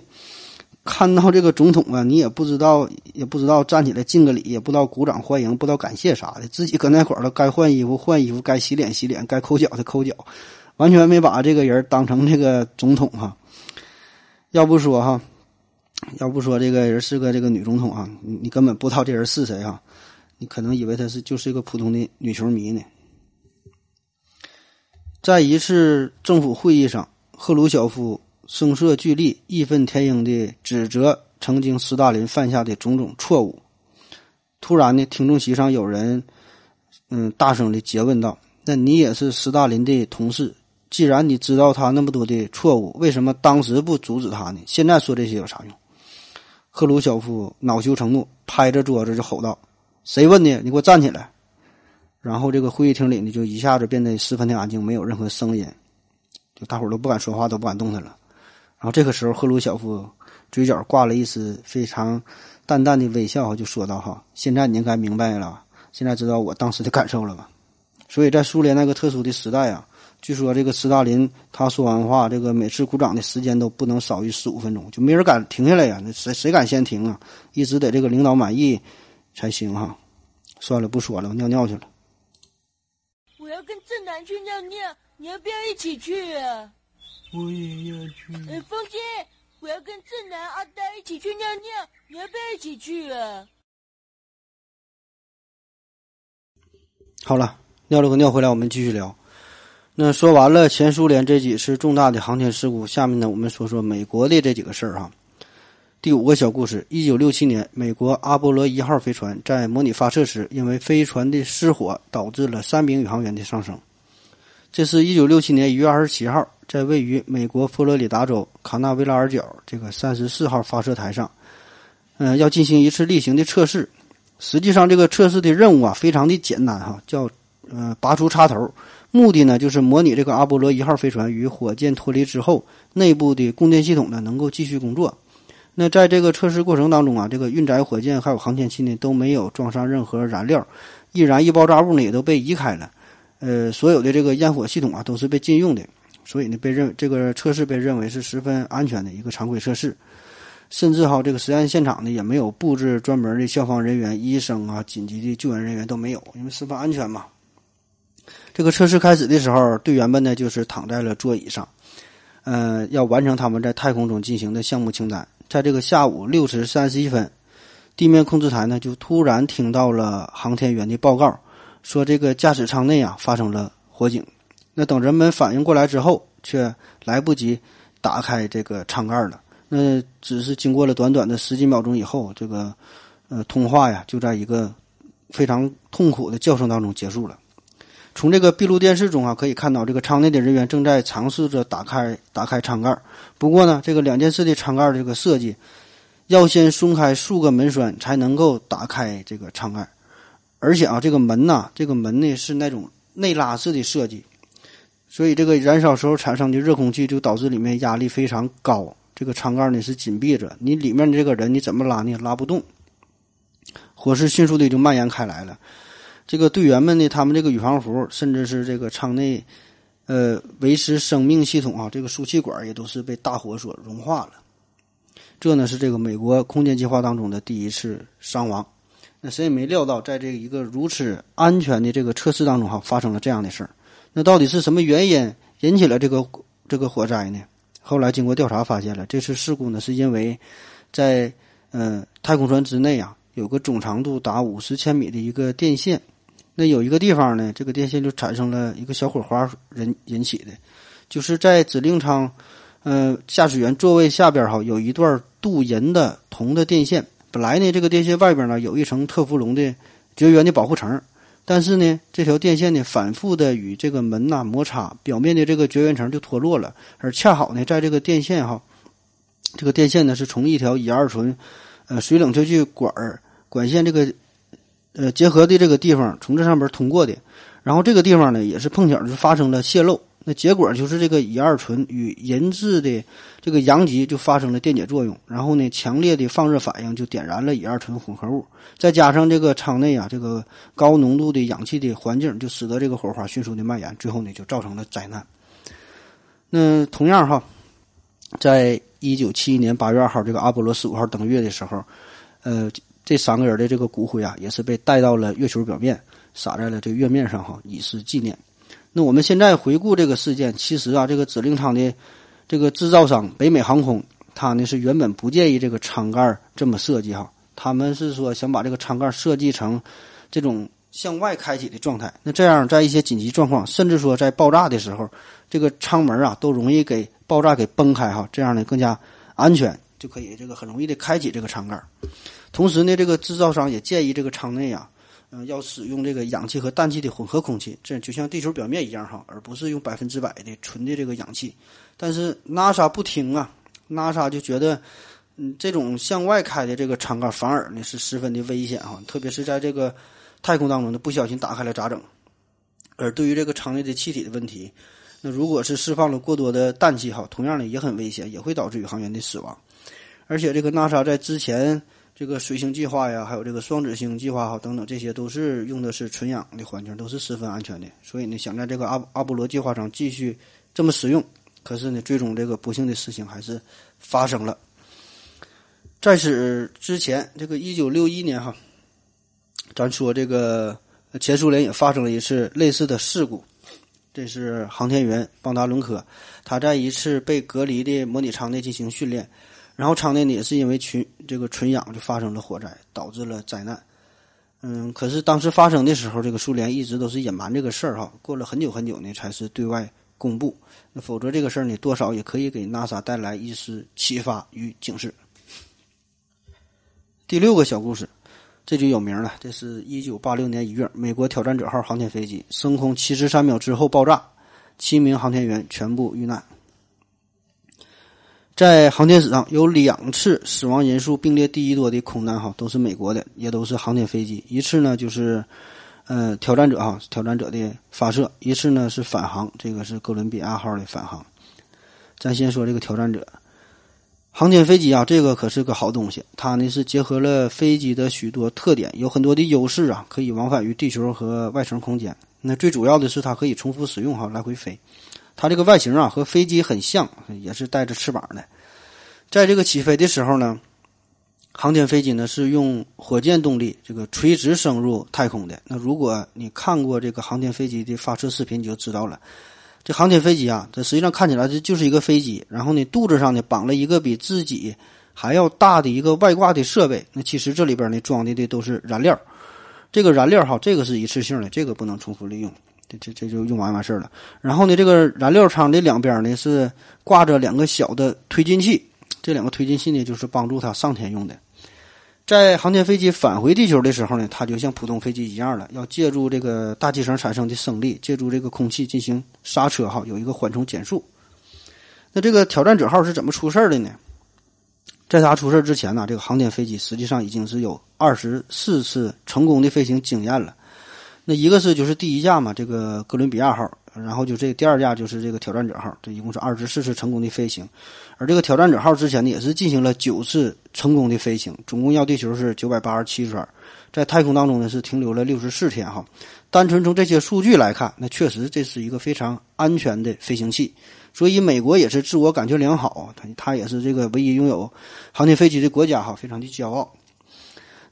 看到这个总统啊，你也不知道，也不知道站起来敬个礼，也不知道鼓掌欢迎，不知道感谢啥的。自己搁那会儿了，该换衣服换衣服，该洗脸洗脸，该抠脚的抠脚，完全没把这个人当成这个总统哈。要不说哈，要不说这个人是个这个女总统啊，你你根本不知道这人是谁哈，你可能以为她是就是一个普通的女球迷呢。在一次政府会议上。赫鲁晓夫声色俱厉、义愤填膺地指责曾经斯大林犯下的种种错误。突然呢，听众席上有人，嗯，大声的诘问道：“那你也是斯大林的同事，既然你知道他那么多的错误，为什么当时不阻止他呢？现在说这些有啥用？”赫鲁晓夫恼羞成怒，拍着桌子就吼道：“谁问的？你给我站起来！”然后这个会议厅里呢，就一下子变得十分的安静，没有任何声音。就大伙儿都不敢说话，都不敢动弹了。然后这个时候，赫鲁晓夫嘴角挂了一丝非常淡淡的微笑，就说道：“哈，现在你应该明白了，现在知道我当时的感受了吧？所以在苏联那个特殊的时代啊，据说这个斯大林他说完话，这个每次鼓掌的时间都不能少于十五分钟，就没人敢停下来呀。那谁谁敢先停啊？一直得这个领导满意才行哈。算了，不说了，我尿尿去了。我要跟正南去尿尿，你要不要一起去啊？我也要去。哎，风姐，我要跟正南、阿呆一起去尿尿，你要不要一起去啊？好了，尿了个尿回来，我们继续聊。那说完了前苏联这几次重大的航天事故，下面呢，我们说说美国的这几个事儿哈。第五个小故事：一九六七年，美国阿波罗一号飞船在模拟发射时，因为飞船的失火，导致了三名宇航员的丧生。这是一九六七年一月二十七号，在位于美国佛罗里达州卡纳维拉尔角这个三十四号发射台上，嗯，要进行一次例行的测试。实际上，这个测试的任务啊，非常的简单哈，叫呃拔出插头，目的呢就是模拟这个阿波罗一号飞船与火箭脱离之后，内部的供电系统呢能够继续工作。那在这个测试过程当中啊，这个运载火箭还有航天器呢都没有装上任何燃料，易燃易爆炸物呢也都被移开了，呃，所有的这个烟火系统啊都是被禁用的，所以呢被认这个测试被认为是十分安全的一个常规测试，甚至哈这个实验现场呢也没有布置专门的消防人员、医生啊、紧急的救援人员都没有，因为十分安全嘛。这个测试开始的时候，队员们呢就是躺在了座椅上，呃，要完成他们在太空中进行的项目清单。在这个下午六时三十一分，地面控制台呢就突然听到了航天员的报告，说这个驾驶舱内啊发生了火警。那等人们反应过来之后，却来不及打开这个舱盖了。那只是经过了短短的十几秒钟以后，这个呃通话呀就在一个非常痛苦的叫声当中结束了。从这个闭路电视中啊，可以看到这个舱内的人员正在尝试着打开打开舱盖。不过呢，这个两件式的舱盖这个设计，要先松开数个门栓才能够打开这个舱盖。而且啊，这个门呐，这个门呢是那种内拉式的设计，所以这个燃烧时候产生的热空气就导致里面压力非常高。这个舱盖呢是紧闭着，你里面的这个人你怎么拉呢？拉不动，火势迅速的就蔓延开来了。这个队员们呢，他们这个宇航服，甚至是这个舱内，呃，维持生命系统啊，这个输气管也都是被大火所融化了。这呢是这个美国空间计划当中的第一次伤亡。那谁也没料到，在这一个如此安全的这个测试当中哈，发生了这样的事儿。那到底是什么原因引起了这个这个火灾呢？后来经过调查发现了，这次事故呢是因为在呃太空船之内啊，有个总长度达五十千米的一个电线。那有一个地方呢，这个电线就产生了一个小火花，引引起的，就是在指令舱，呃，驾驶员座位下边哈，有一段镀银的铜的电线。本来呢，这个电线外边呢有一层特氟龙的绝缘的保护层，但是呢，这条电线呢反复的与这个门呐摩擦，表面的这个绝缘层就脱落了。而恰好呢，在这个电线哈，这个电线呢是从一条乙二醇，呃，水冷却剂管管线这个。呃，结合的这个地方从这上边通过的，然后这个地方呢也是碰巧就发生了泄漏，那结果就是这个乙二醇与银质的这个阳极就发生了电解作用，然后呢强烈的放热反应就点燃了乙二醇混合物，再加上这个舱内啊这个高浓度的氧气的环境，就使得这个火花迅速的蔓延，最后呢就造成了灾难。那同样哈，在一九七一年八月二号这个阿波罗十五号登月的时候，呃。这三个人的这个骨灰啊，也是被带到了月球表面，撒在了这个月面上哈，以示纪念。那我们现在回顾这个事件，其实啊，这个指令舱的这个制造商北美航空，它呢是原本不介意这个舱盖这么设计哈，他们是说想把这个舱盖设计成这种向外开启的状态。那这样在一些紧急状况，甚至说在爆炸的时候，这个舱门啊都容易给爆炸给崩开哈，这样呢更加安全，就可以这个很容易的开启这个舱盖。同时呢，这个制造商也建议这个舱内啊，嗯，要使用这个氧气和氮气的混合空气，这就像地球表面一样哈，而不是用百分之百的纯的这个氧气。但是 NASA 不听啊，NASA 就觉得，嗯，这种向外开的这个舱盖反而呢是十分的危险哈，特别是在这个太空当中呢，不小心打开了咋整？而对于这个舱内的气体的问题，那如果是释放了过多的氮气哈，同样呢也很危险，也会导致宇航员的死亡。而且这个 NASA 在之前。这个水星计划呀，还有这个双子星计划哈等等，这些都是用的是纯氧的环境，都是十分安全的。所以呢，想在这个阿阿波罗计划上继续这么使用，可是呢，最终这个不幸的事情还是发生了。在此之前，这个一九六一年哈，咱说这个前苏联也发生了一次类似的事故，这是航天员邦达伦科，他在一次被隔离的模拟舱内进行训练。然后舱内呢也是因为群这个纯氧就发生了火灾，导致了灾难。嗯，可是当时发生的时候，这个苏联一直都是隐瞒这个事儿哈，过了很久很久呢才是对外公布。那否则这个事儿呢，多少也可以给 NASA 带来一丝启发与警示。第六个小故事，这就有名了。这是一九八六年一月，美国挑战者号航天飞机升空七十三秒之后爆炸，七名航天员全部遇难。在航天史上有两次死亡人数并列第一多的空难，哈，都是美国的，也都是航天飞机。一次呢就是，呃，挑战者哈，挑战者的发射；一次呢是返航，这个是哥伦比亚号的返航。咱先说这个挑战者，航天飞机啊，这个可是个好东西。它呢是结合了飞机的许多特点，有很多的优势啊，可以往返于地球和外层空间。那最主要的是它可以重复使用，哈，来回飞。它这个外形啊和飞机很像，也是带着翅膀的。在这个起飞的时候呢，航天飞机呢是用火箭动力，这个垂直升入太空的。那如果你看过这个航天飞机的发射视频，你就知道了。这航天飞机啊，它实际上看起来这就是一个飞机，然后呢肚子上呢绑了一个比自己还要大的一个外挂的设备。那其实这里边呢装的的都是燃料。这个燃料哈，这个是一次性的，这个不能重复利用。这这这就用完完事儿了。然后呢，这个燃料舱的两边呢是挂着两个小的推进器，这两个推进器呢就是帮助它上天用的。在航天飞机返回地球的时候呢，它就像普通飞机一样了，要借助这个大气层产生的升力，借助这个空气进行刹车哈，有一个缓冲减速。那这个挑战者号是怎么出事儿的呢？在它出事之前呢，这个航天飞机实际上已经是有二十四次成功的飞行经验了。那一个是就是第一架嘛，这个哥伦比亚号，然后就这第二架就是这个挑战者号，这一共是二十四次成功的飞行。而这个挑战者号之前呢，也是进行了九次成功的飞行，总共绕地球是九百八十七圈，在太空当中呢是停留了六十四天哈。单纯从这些数据来看，那确实这是一个非常安全的飞行器，所以美国也是自我感觉良好，它它也是这个唯一拥有航天飞机的国家哈，非常的骄傲。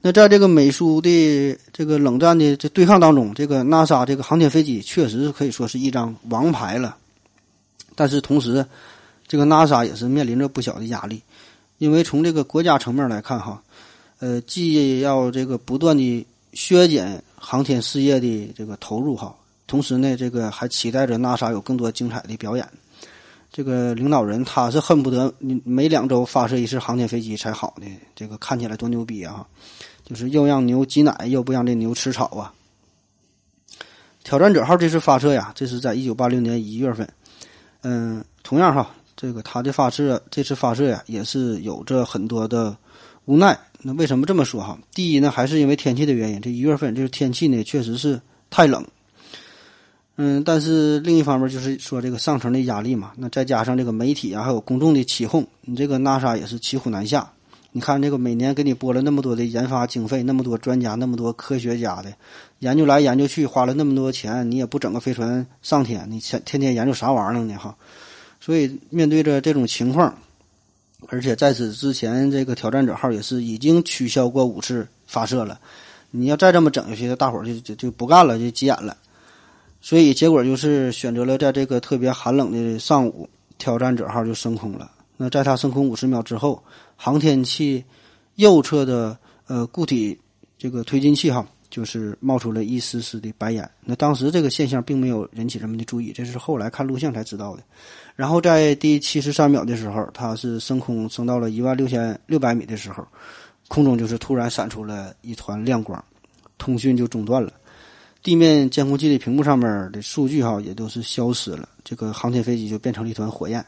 那在这个美苏的这个冷战的这对抗当中，这个 NASA 这个航天飞机确实可以说是一张王牌了。但是同时，这个 NASA 也是面临着不小的压力，因为从这个国家层面来看，哈，呃，既要这个不断的削减航天事业的这个投入，哈，同时呢，这个还期待着 NASA 有更多精彩的表演。这个领导人他是恨不得你每两周发射一次航天飞机才好呢，这个看起来多牛逼啊！就是又让牛挤奶，又不让这牛吃草啊！挑战者号这次发射呀，这是在一九八六年一月份。嗯，同样哈，这个它的发射这次发射呀，也是有着很多的无奈。那为什么这么说哈？第一呢，还是因为天气的原因。这一月份这个天气呢，确实是太冷。嗯，但是另一方面就是说这个上层的压力嘛。那再加上这个媒体啊，还有公众的起哄，你这个 NASA 也是骑虎难下。你看，这个每年给你拨了那么多的研发经费，那么多专家，那么多科学家的研究来研究去，花了那么多钱，你也不整个飞船上天，你天天天研究啥玩意儿呢？哈，所以面对着这种情况，而且在此之前，这个挑战者号也是已经取消过五次发射了。你要再这么整下去，大伙儿就就就不干了，就急眼了。所以结果就是选择了在这个特别寒冷的上午，挑战者号就升空了。那在它升空五十秒之后。航天器右侧的呃固体这个推进器哈，就是冒出了一丝丝的白烟。那当时这个现象并没有引起人们的注意，这是后来看录像才知道的。然后在第七十三秒的时候，它是升空升到了一万六千六百米的时候，空中就是突然闪出了一团亮光，通讯就中断了，地面监控器的屏幕上面的数据哈也都是消失了，这个航天飞机就变成了一团火焰。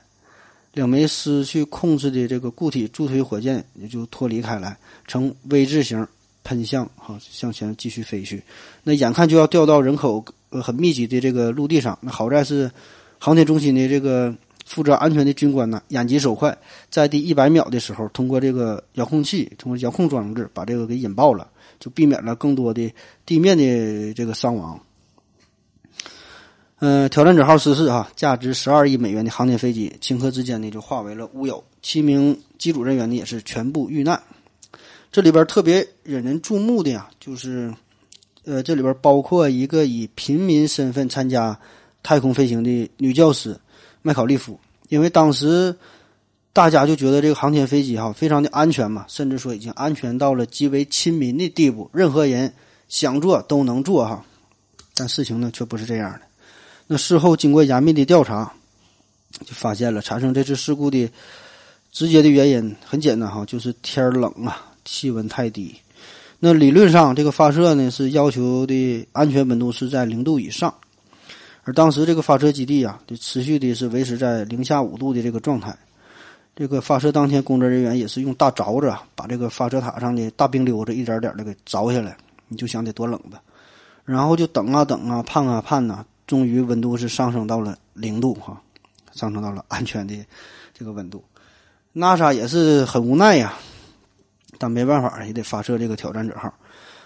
两枚失去控制的这个固体助推火箭也就脱离开来，呈 V 字形喷向哈向前继续飞去。那眼看就要掉到人口呃很密集的这个陆地上，那好在是航天中心的这个负责安全的军官呢，眼疾手快，在第一百秒的时候，通过这个遥控器，通过遥控装置把这个给引爆了，就避免了更多的地面的这个伤亡。嗯，挑战者号失事啊，价值十二亿美元的航天飞机顷刻之间呢就化为了乌有，七名机组人员呢也是全部遇难。这里边特别引人注目的呀，就是，呃，这里边包括一个以平民身份参加太空飞行的女教师麦考利夫，因为当时大家就觉得这个航天飞机哈非常的安全嘛，甚至说已经安全到了极为亲民的地步，任何人想坐都能坐哈。但事情呢却不是这样的。那事后经过严密的调查，就发现了产生这次事故的直接的原因很简单哈，就是天冷啊，气温太低。那理论上这个发射呢是要求的安全温度是在零度以上，而当时这个发射基地啊，就持续的是维持在零下五度的这个状态。这个发射当天，工作人员也是用大凿子把这个发射塔上的大冰溜子一点点的给凿下来，你就想得多冷吧。然后就等啊等啊，盼啊盼呐。终于温度是上升到了零度哈，上升到了安全的这个温度。NASA 也是很无奈呀，但没办法也得发射这个挑战者号。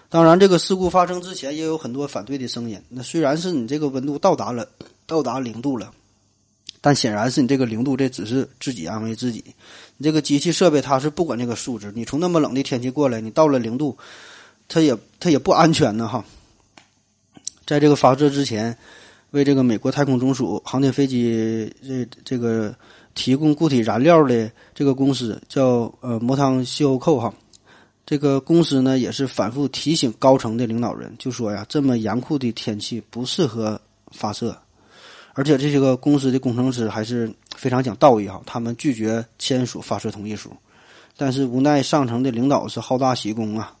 当然，这个事故发生之前也有很多反对的声音。那虽然是你这个温度到达了到达零度了，但显然是你这个零度这只是自己安慰自己。你这个机器设备它是不管这个数值，你从那么冷的天气过来，你到了零度，它也它也不安全呢哈。在这个发射之前。为这个美国太空总署航天飞机这这个提供固体燃料的这个公司叫呃摩汤西欧扣哈，这个公司呢也是反复提醒高层的领导人，就说呀这么严酷的天气不适合发射，而且这些个公司的工程师还是非常讲道义哈，他们拒绝签署发射同意书，但是无奈上层的领导是好大喜功啊。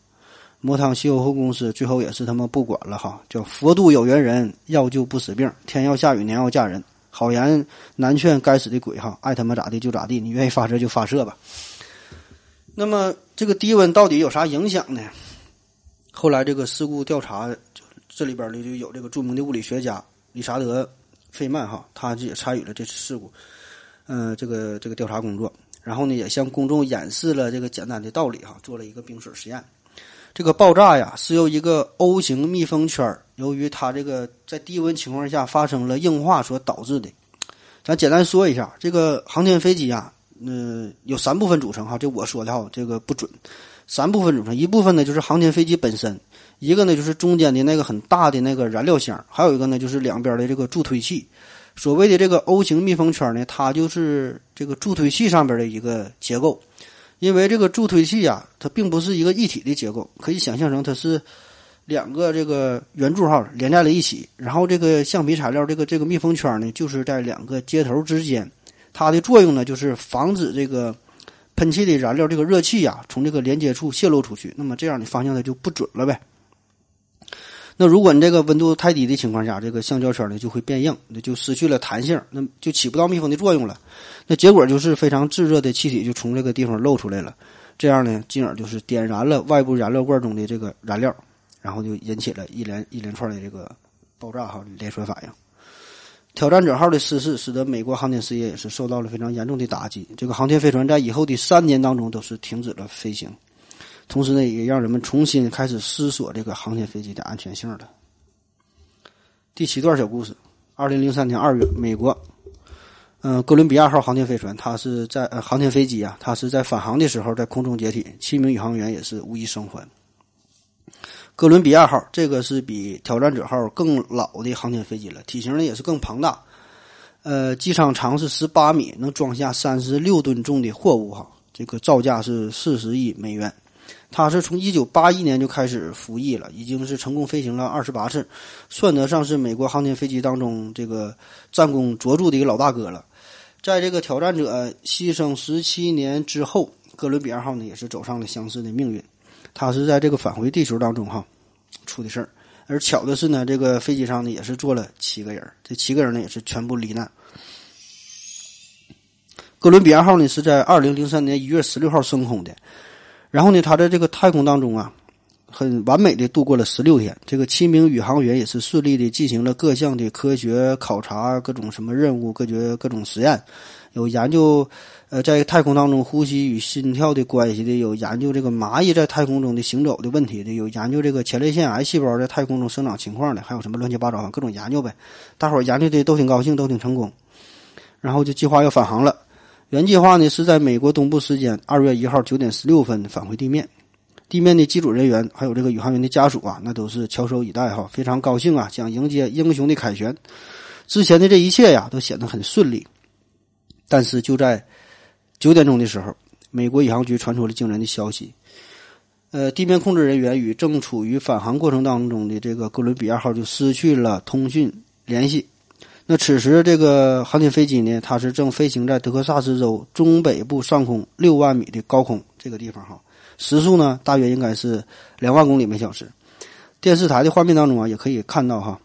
摩汤西欧后公司最后也是他们不管了哈，叫佛度有缘人，药救不死病，天要下雨，娘要嫁人，好言难劝该死的鬼哈，爱他妈咋地就咋地，你愿意发射就发射吧。那么这个低温到底有啥影响呢？后来这个事故调查，这里边呢就有这个著名的物理学家理查德·费曼哈，他就也参与了这次事故，嗯，这个这个调查工作，然后呢也向公众演示了这个简单的道理哈，做了一个冰水实验。这个爆炸呀，是由一个 O 型密封圈由于它这个在低温情况下发生了硬化所导致的。咱简单说一下，这个航天飞机啊，嗯，有三部分组成哈，这我说的哈，这个不准。三部分组成，一部分呢就是航天飞机本身，一个呢就是中间的那个很大的那个燃料箱，还有一个呢就是两边的这个助推器。所谓的这个 O 型密封圈呢，它就是这个助推器上边的一个结构。因为这个助推器呀，它并不是一个一体的结构，可以想象成它是两个这个圆柱号连在了一起，然后这个橡皮材料这个这个密封圈呢，就是在两个接头之间，它的作用呢就是防止这个喷气的燃料这个热气呀从这个连接处泄露出去，那么这样的方向它就不准了呗。那如果你这个温度太低的情况下，这个橡胶圈呢就会变硬，那就失去了弹性，那就起不到密封的作用了。那结果就是非常炙热的气体就从这个地方漏出来了，这样呢，进而就是点燃了外部燃料罐中的这个燃料，然后就引起了一连一连串的这个爆炸哈连锁反应。挑战者号的失事使得美国航天事业也是受到了非常严重的打击，这个航天飞船在以后的三年当中都是停止了飞行。同时呢，也让人们重新开始思索这个航天飞机的安全性了。第七段小故事：二零零三年二月，美国，嗯，哥伦比亚号航天飞船，它是在呃航天飞机啊，它是在返航的时候在空中解体，七名宇航员也是无一生还。哥伦比亚号这个是比挑战者号更老的航天飞机了，体型呢也是更庞大，呃，机舱长是十八米，能装下三十六吨重的货物哈，这个造价是四十亿美元。它是从一九八一年就开始服役了，已经是成功飞行了二十八次，算得上是美国航天飞机当中这个战功卓著的一个老大哥了。在这个挑战者牺牲十七年之后，哥伦比亚号呢也是走上了相似的命运。他是在这个返回地球当中哈出的事儿，而巧的是呢，这个飞机上呢也是坐了七个人，这七个人呢也是全部罹难。哥伦比亚号呢是在二零零三年一月十六号升空的。然后呢，他在这个太空当中啊，很完美的度过了十六天。这个七名宇航员也是顺利的进行了各项的科学考察，各种什么任务，各觉各种实验，有研究呃在太空当中呼吸与心跳的关系的，有研究这个蚂蚁在太空中的行走的问题的，有研究这个前列腺癌细胞在太空中生长情况的，还有什么乱七八糟各种研究呗。大伙儿研究的都挺高兴，都挺成功，然后就计划要返航了。原计划呢是在美国东部时间二月一号九点十六分返回地面。地面的机组人员还有这个宇航员的家属啊，那都是翘首以待哈，非常高兴啊，想迎接英雄的凯旋。之前的这一切呀，都显得很顺利。但是就在九点钟的时候，美国宇航局传出了惊人的消息：，呃，地面控制人员与正处于返航过程当中的这个哥伦比亚号就失去了通讯联系。那此时这个航天飞机呢，它是正飞行在德克萨斯州中北部上空六万米的高空这个地方哈。时速呢，大约应该是两万公里每小时。电视台的画面当中啊，也可以看到哈，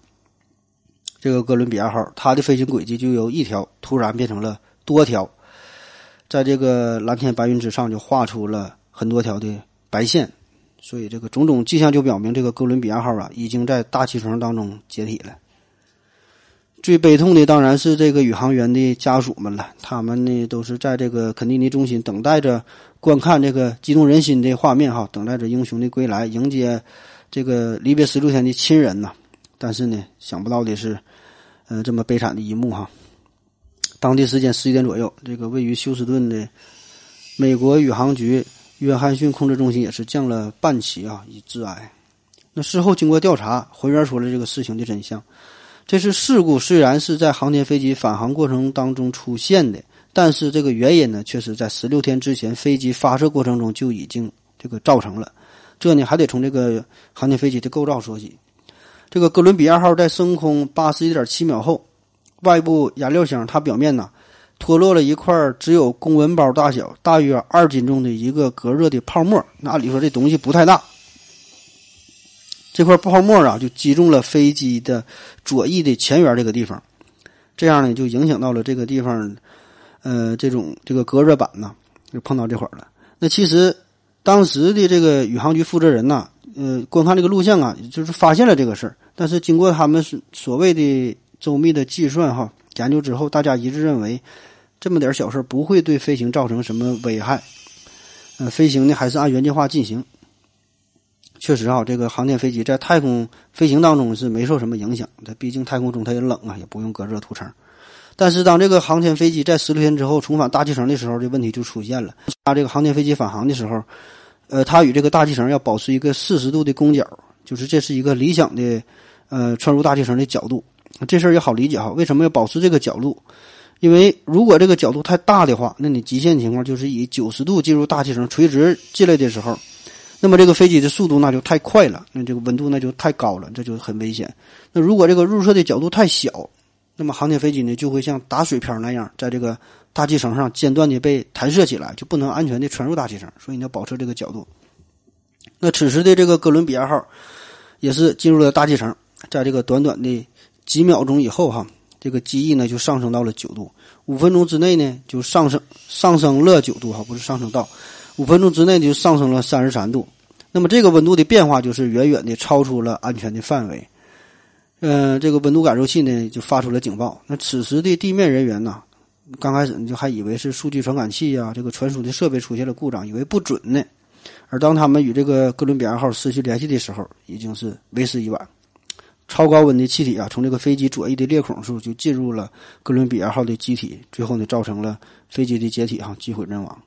这个哥伦比亚号它的飞行轨迹就由一条突然变成了多条，在这个蓝天白云之上就画出了很多条的白线，所以这个种种迹象就表明，这个哥伦比亚号啊已经在大气层当中解体了。最悲痛的当然是这个宇航员的家属们了，他们呢都是在这个肯尼迪中心等待着观看这个激动人心的画面哈，等待着英雄的归来，迎接这个离别十六天的亲人呐。但是呢，想不到的是，呃，这么悲惨的一幕哈。当地时间十一点左右，这个位于休斯顿的美国宇航局约翰逊控制中心也是降了半旗啊，以致哀。那事后经过调查，还原出了这个事情的真相。这次事故虽然是在航天飞机返航过程当中出现的，但是这个原因呢，却是在十六天之前飞机发射过程中就已经这个造成了。这呢，还得从这个航天飞机的构造说起。这个哥伦比亚号在升空八十一点七秒后，外部燃料箱它表面呢脱落了一块只有公文包大小、大约二斤重的一个隔热的泡沫。那按理说这东西不太大。这块泡沫啊，就击中了飞机的左翼的前缘这个地方，这样呢，就影响到了这个地方，呃，这种这个隔热板呢，就碰到这块了。那其实当时的这个宇航局负责人呐，呃，观看这个录像啊，就是发现了这个事儿。但是经过他们是所谓的周密的计算哈研究之后，大家一致认为，这么点小事不会对飞行造成什么危害。呃，飞行呢还是按原计划进行。确实啊，这个航天飞机在太空飞行当中是没受什么影响。它毕竟太空中它也冷啊，也不用隔热涂层。但是当这个航天飞机在十六天之后重返大气层的时候，这问题就出现了。它这个航天飞机返航的时候，呃，它与这个大气层要保持一个四十度的攻角，就是这是一个理想的呃穿入大气层的角度。这事儿也好理解哈，为什么要保持这个角度？因为如果这个角度太大的话，那你极限情况就是以九十度进入大气层，垂直进来的时候。那么这个飞机的速度那就太快了，那这个温度那就太高了，这就很危险。那如果这个入射的角度太小，那么航天飞机呢就会像打水漂那样，在这个大气层上间断的被弹射起来，就不能安全的传入大气层。所以你要保持这个角度。那此时的这个哥伦比亚号也是进入了大气层，在这个短短的几秒钟以后，哈，这个机翼呢就上升到了九度，五分钟之内呢就上升上升了九度，哈，不是上升到。五分钟之内就上升了三十三度，那么这个温度的变化就是远远的超出了安全的范围。嗯，这个温度感受器呢就发出了警报。那此时的地面人员呢，刚开始就还以为是数据传感器呀，这个传输的设备出现了故障，以为不准呢。而当他们与这个哥伦比亚号失去联系的时候，已经是为时已晚。超高温的气体啊，从这个飞机左翼的裂孔处就进入了哥伦比亚号的机体，最后呢造成了飞机的解体，哈，机毁人亡。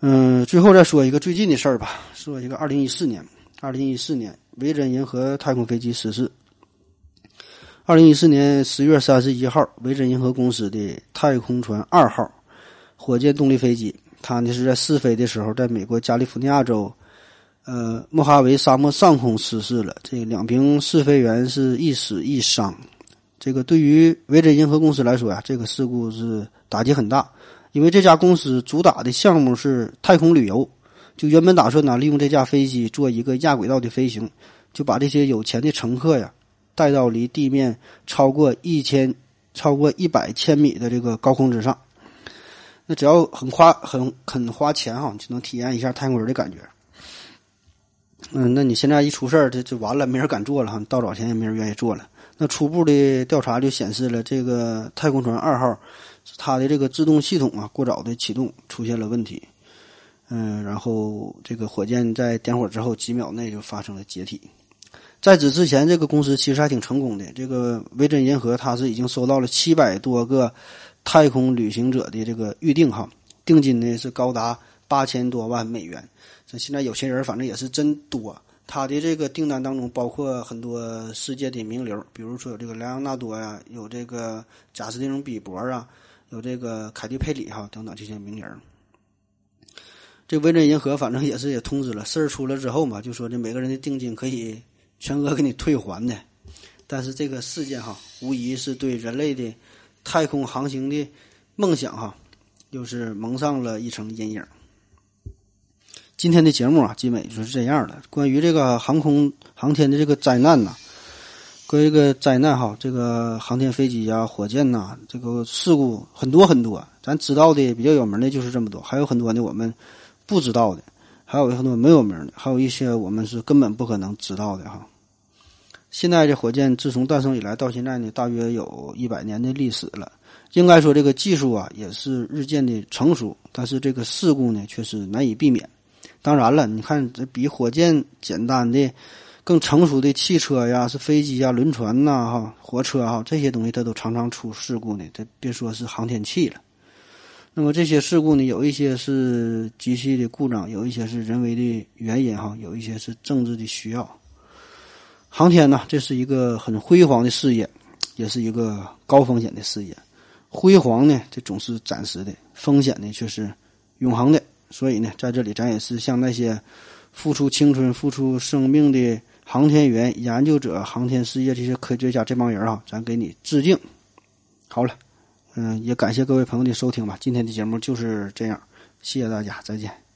嗯，最后再说一个最近的事儿吧。说一个二零一四年，二零一四年维珍银河太空飞机失事。二零一四年十月三十一号，维珍银河公司的太空船二号火箭动力飞机，它呢是在试飞的时候，在美国加利福尼亚州，呃莫哈维沙漠上空失事了。这两名试飞员是一死一伤。这个对于维珍银河公司来说呀，这个事故是打击很大。因为这家公司主打的项目是太空旅游，就原本打算呢利用这架飞机做一个亚轨道的飞行，就把这些有钱的乘客呀带到离地面超过一千、超过一百千米的这个高空之上。那只要很花、很肯花钱哈，就能体验一下太空人的感觉。嗯，那你现在一出事儿，这就完了，没人敢做了哈。到早前也没人愿意做了。那初步的调查就显示了，这个太空船二号它的这个制动系统啊过早的启动出现了问题。嗯，然后这个火箭在点火之后几秒内就发生了解体。在此之前，这个公司其实还挺成功的。这个维珍银河它是已经收到了七百多个太空旅行者的这个预定哈，定金呢是高达八千多万美元。这现在有钱人反正也是真多。他的这个订单当中包括很多世界的名流，比如说有这个莱昂纳多呀，有这个贾斯汀·比伯啊，有这个凯蒂·佩里哈等等这些名人。这维珍银河反正也是也通知了，事儿出了之后嘛，就说这每个人的定金可以全额给你退还的。但是这个事件哈，无疑是对人类的太空航行的梦想哈，又是蒙上了一层阴影。今天的节目啊，基本就是这样的。关于这个航空航天的这个灾难呢，于这个灾难哈，这个航天飞机啊、火箭呐，这个事故很多很多。咱知道的比较有名的就是这么多，还有很多呢我们。不知道的，还有很多没有名的，还有一些我们是根本不可能知道的哈。现在这火箭自从诞生以来到现在呢，大约有一百年的历史了。应该说这个技术啊也是日渐的成熟，但是这个事故呢却是难以避免。当然了，你看这比火箭简单的、更成熟的汽车呀，是飞机呀、轮船呐、哈火车哈这些东西，它都常常出事故呢。这别说是航天器了。那么这些事故呢，有一些是机器的故障，有一些是人为的原因，哈，有一些是政治的需要。航天呢，这是一个很辉煌的事业，也是一个高风险的事业。辉煌呢，这总是暂时的；风险呢，却是永恒的。所以呢，在这里，咱也是向那些付出青春、付出生命的航天员、研究者、航天事业这些科学家这帮人啊，咱给你致敬。好了。嗯，也感谢各位朋友的收听吧。今天的节目就是这样，谢谢大家，再见。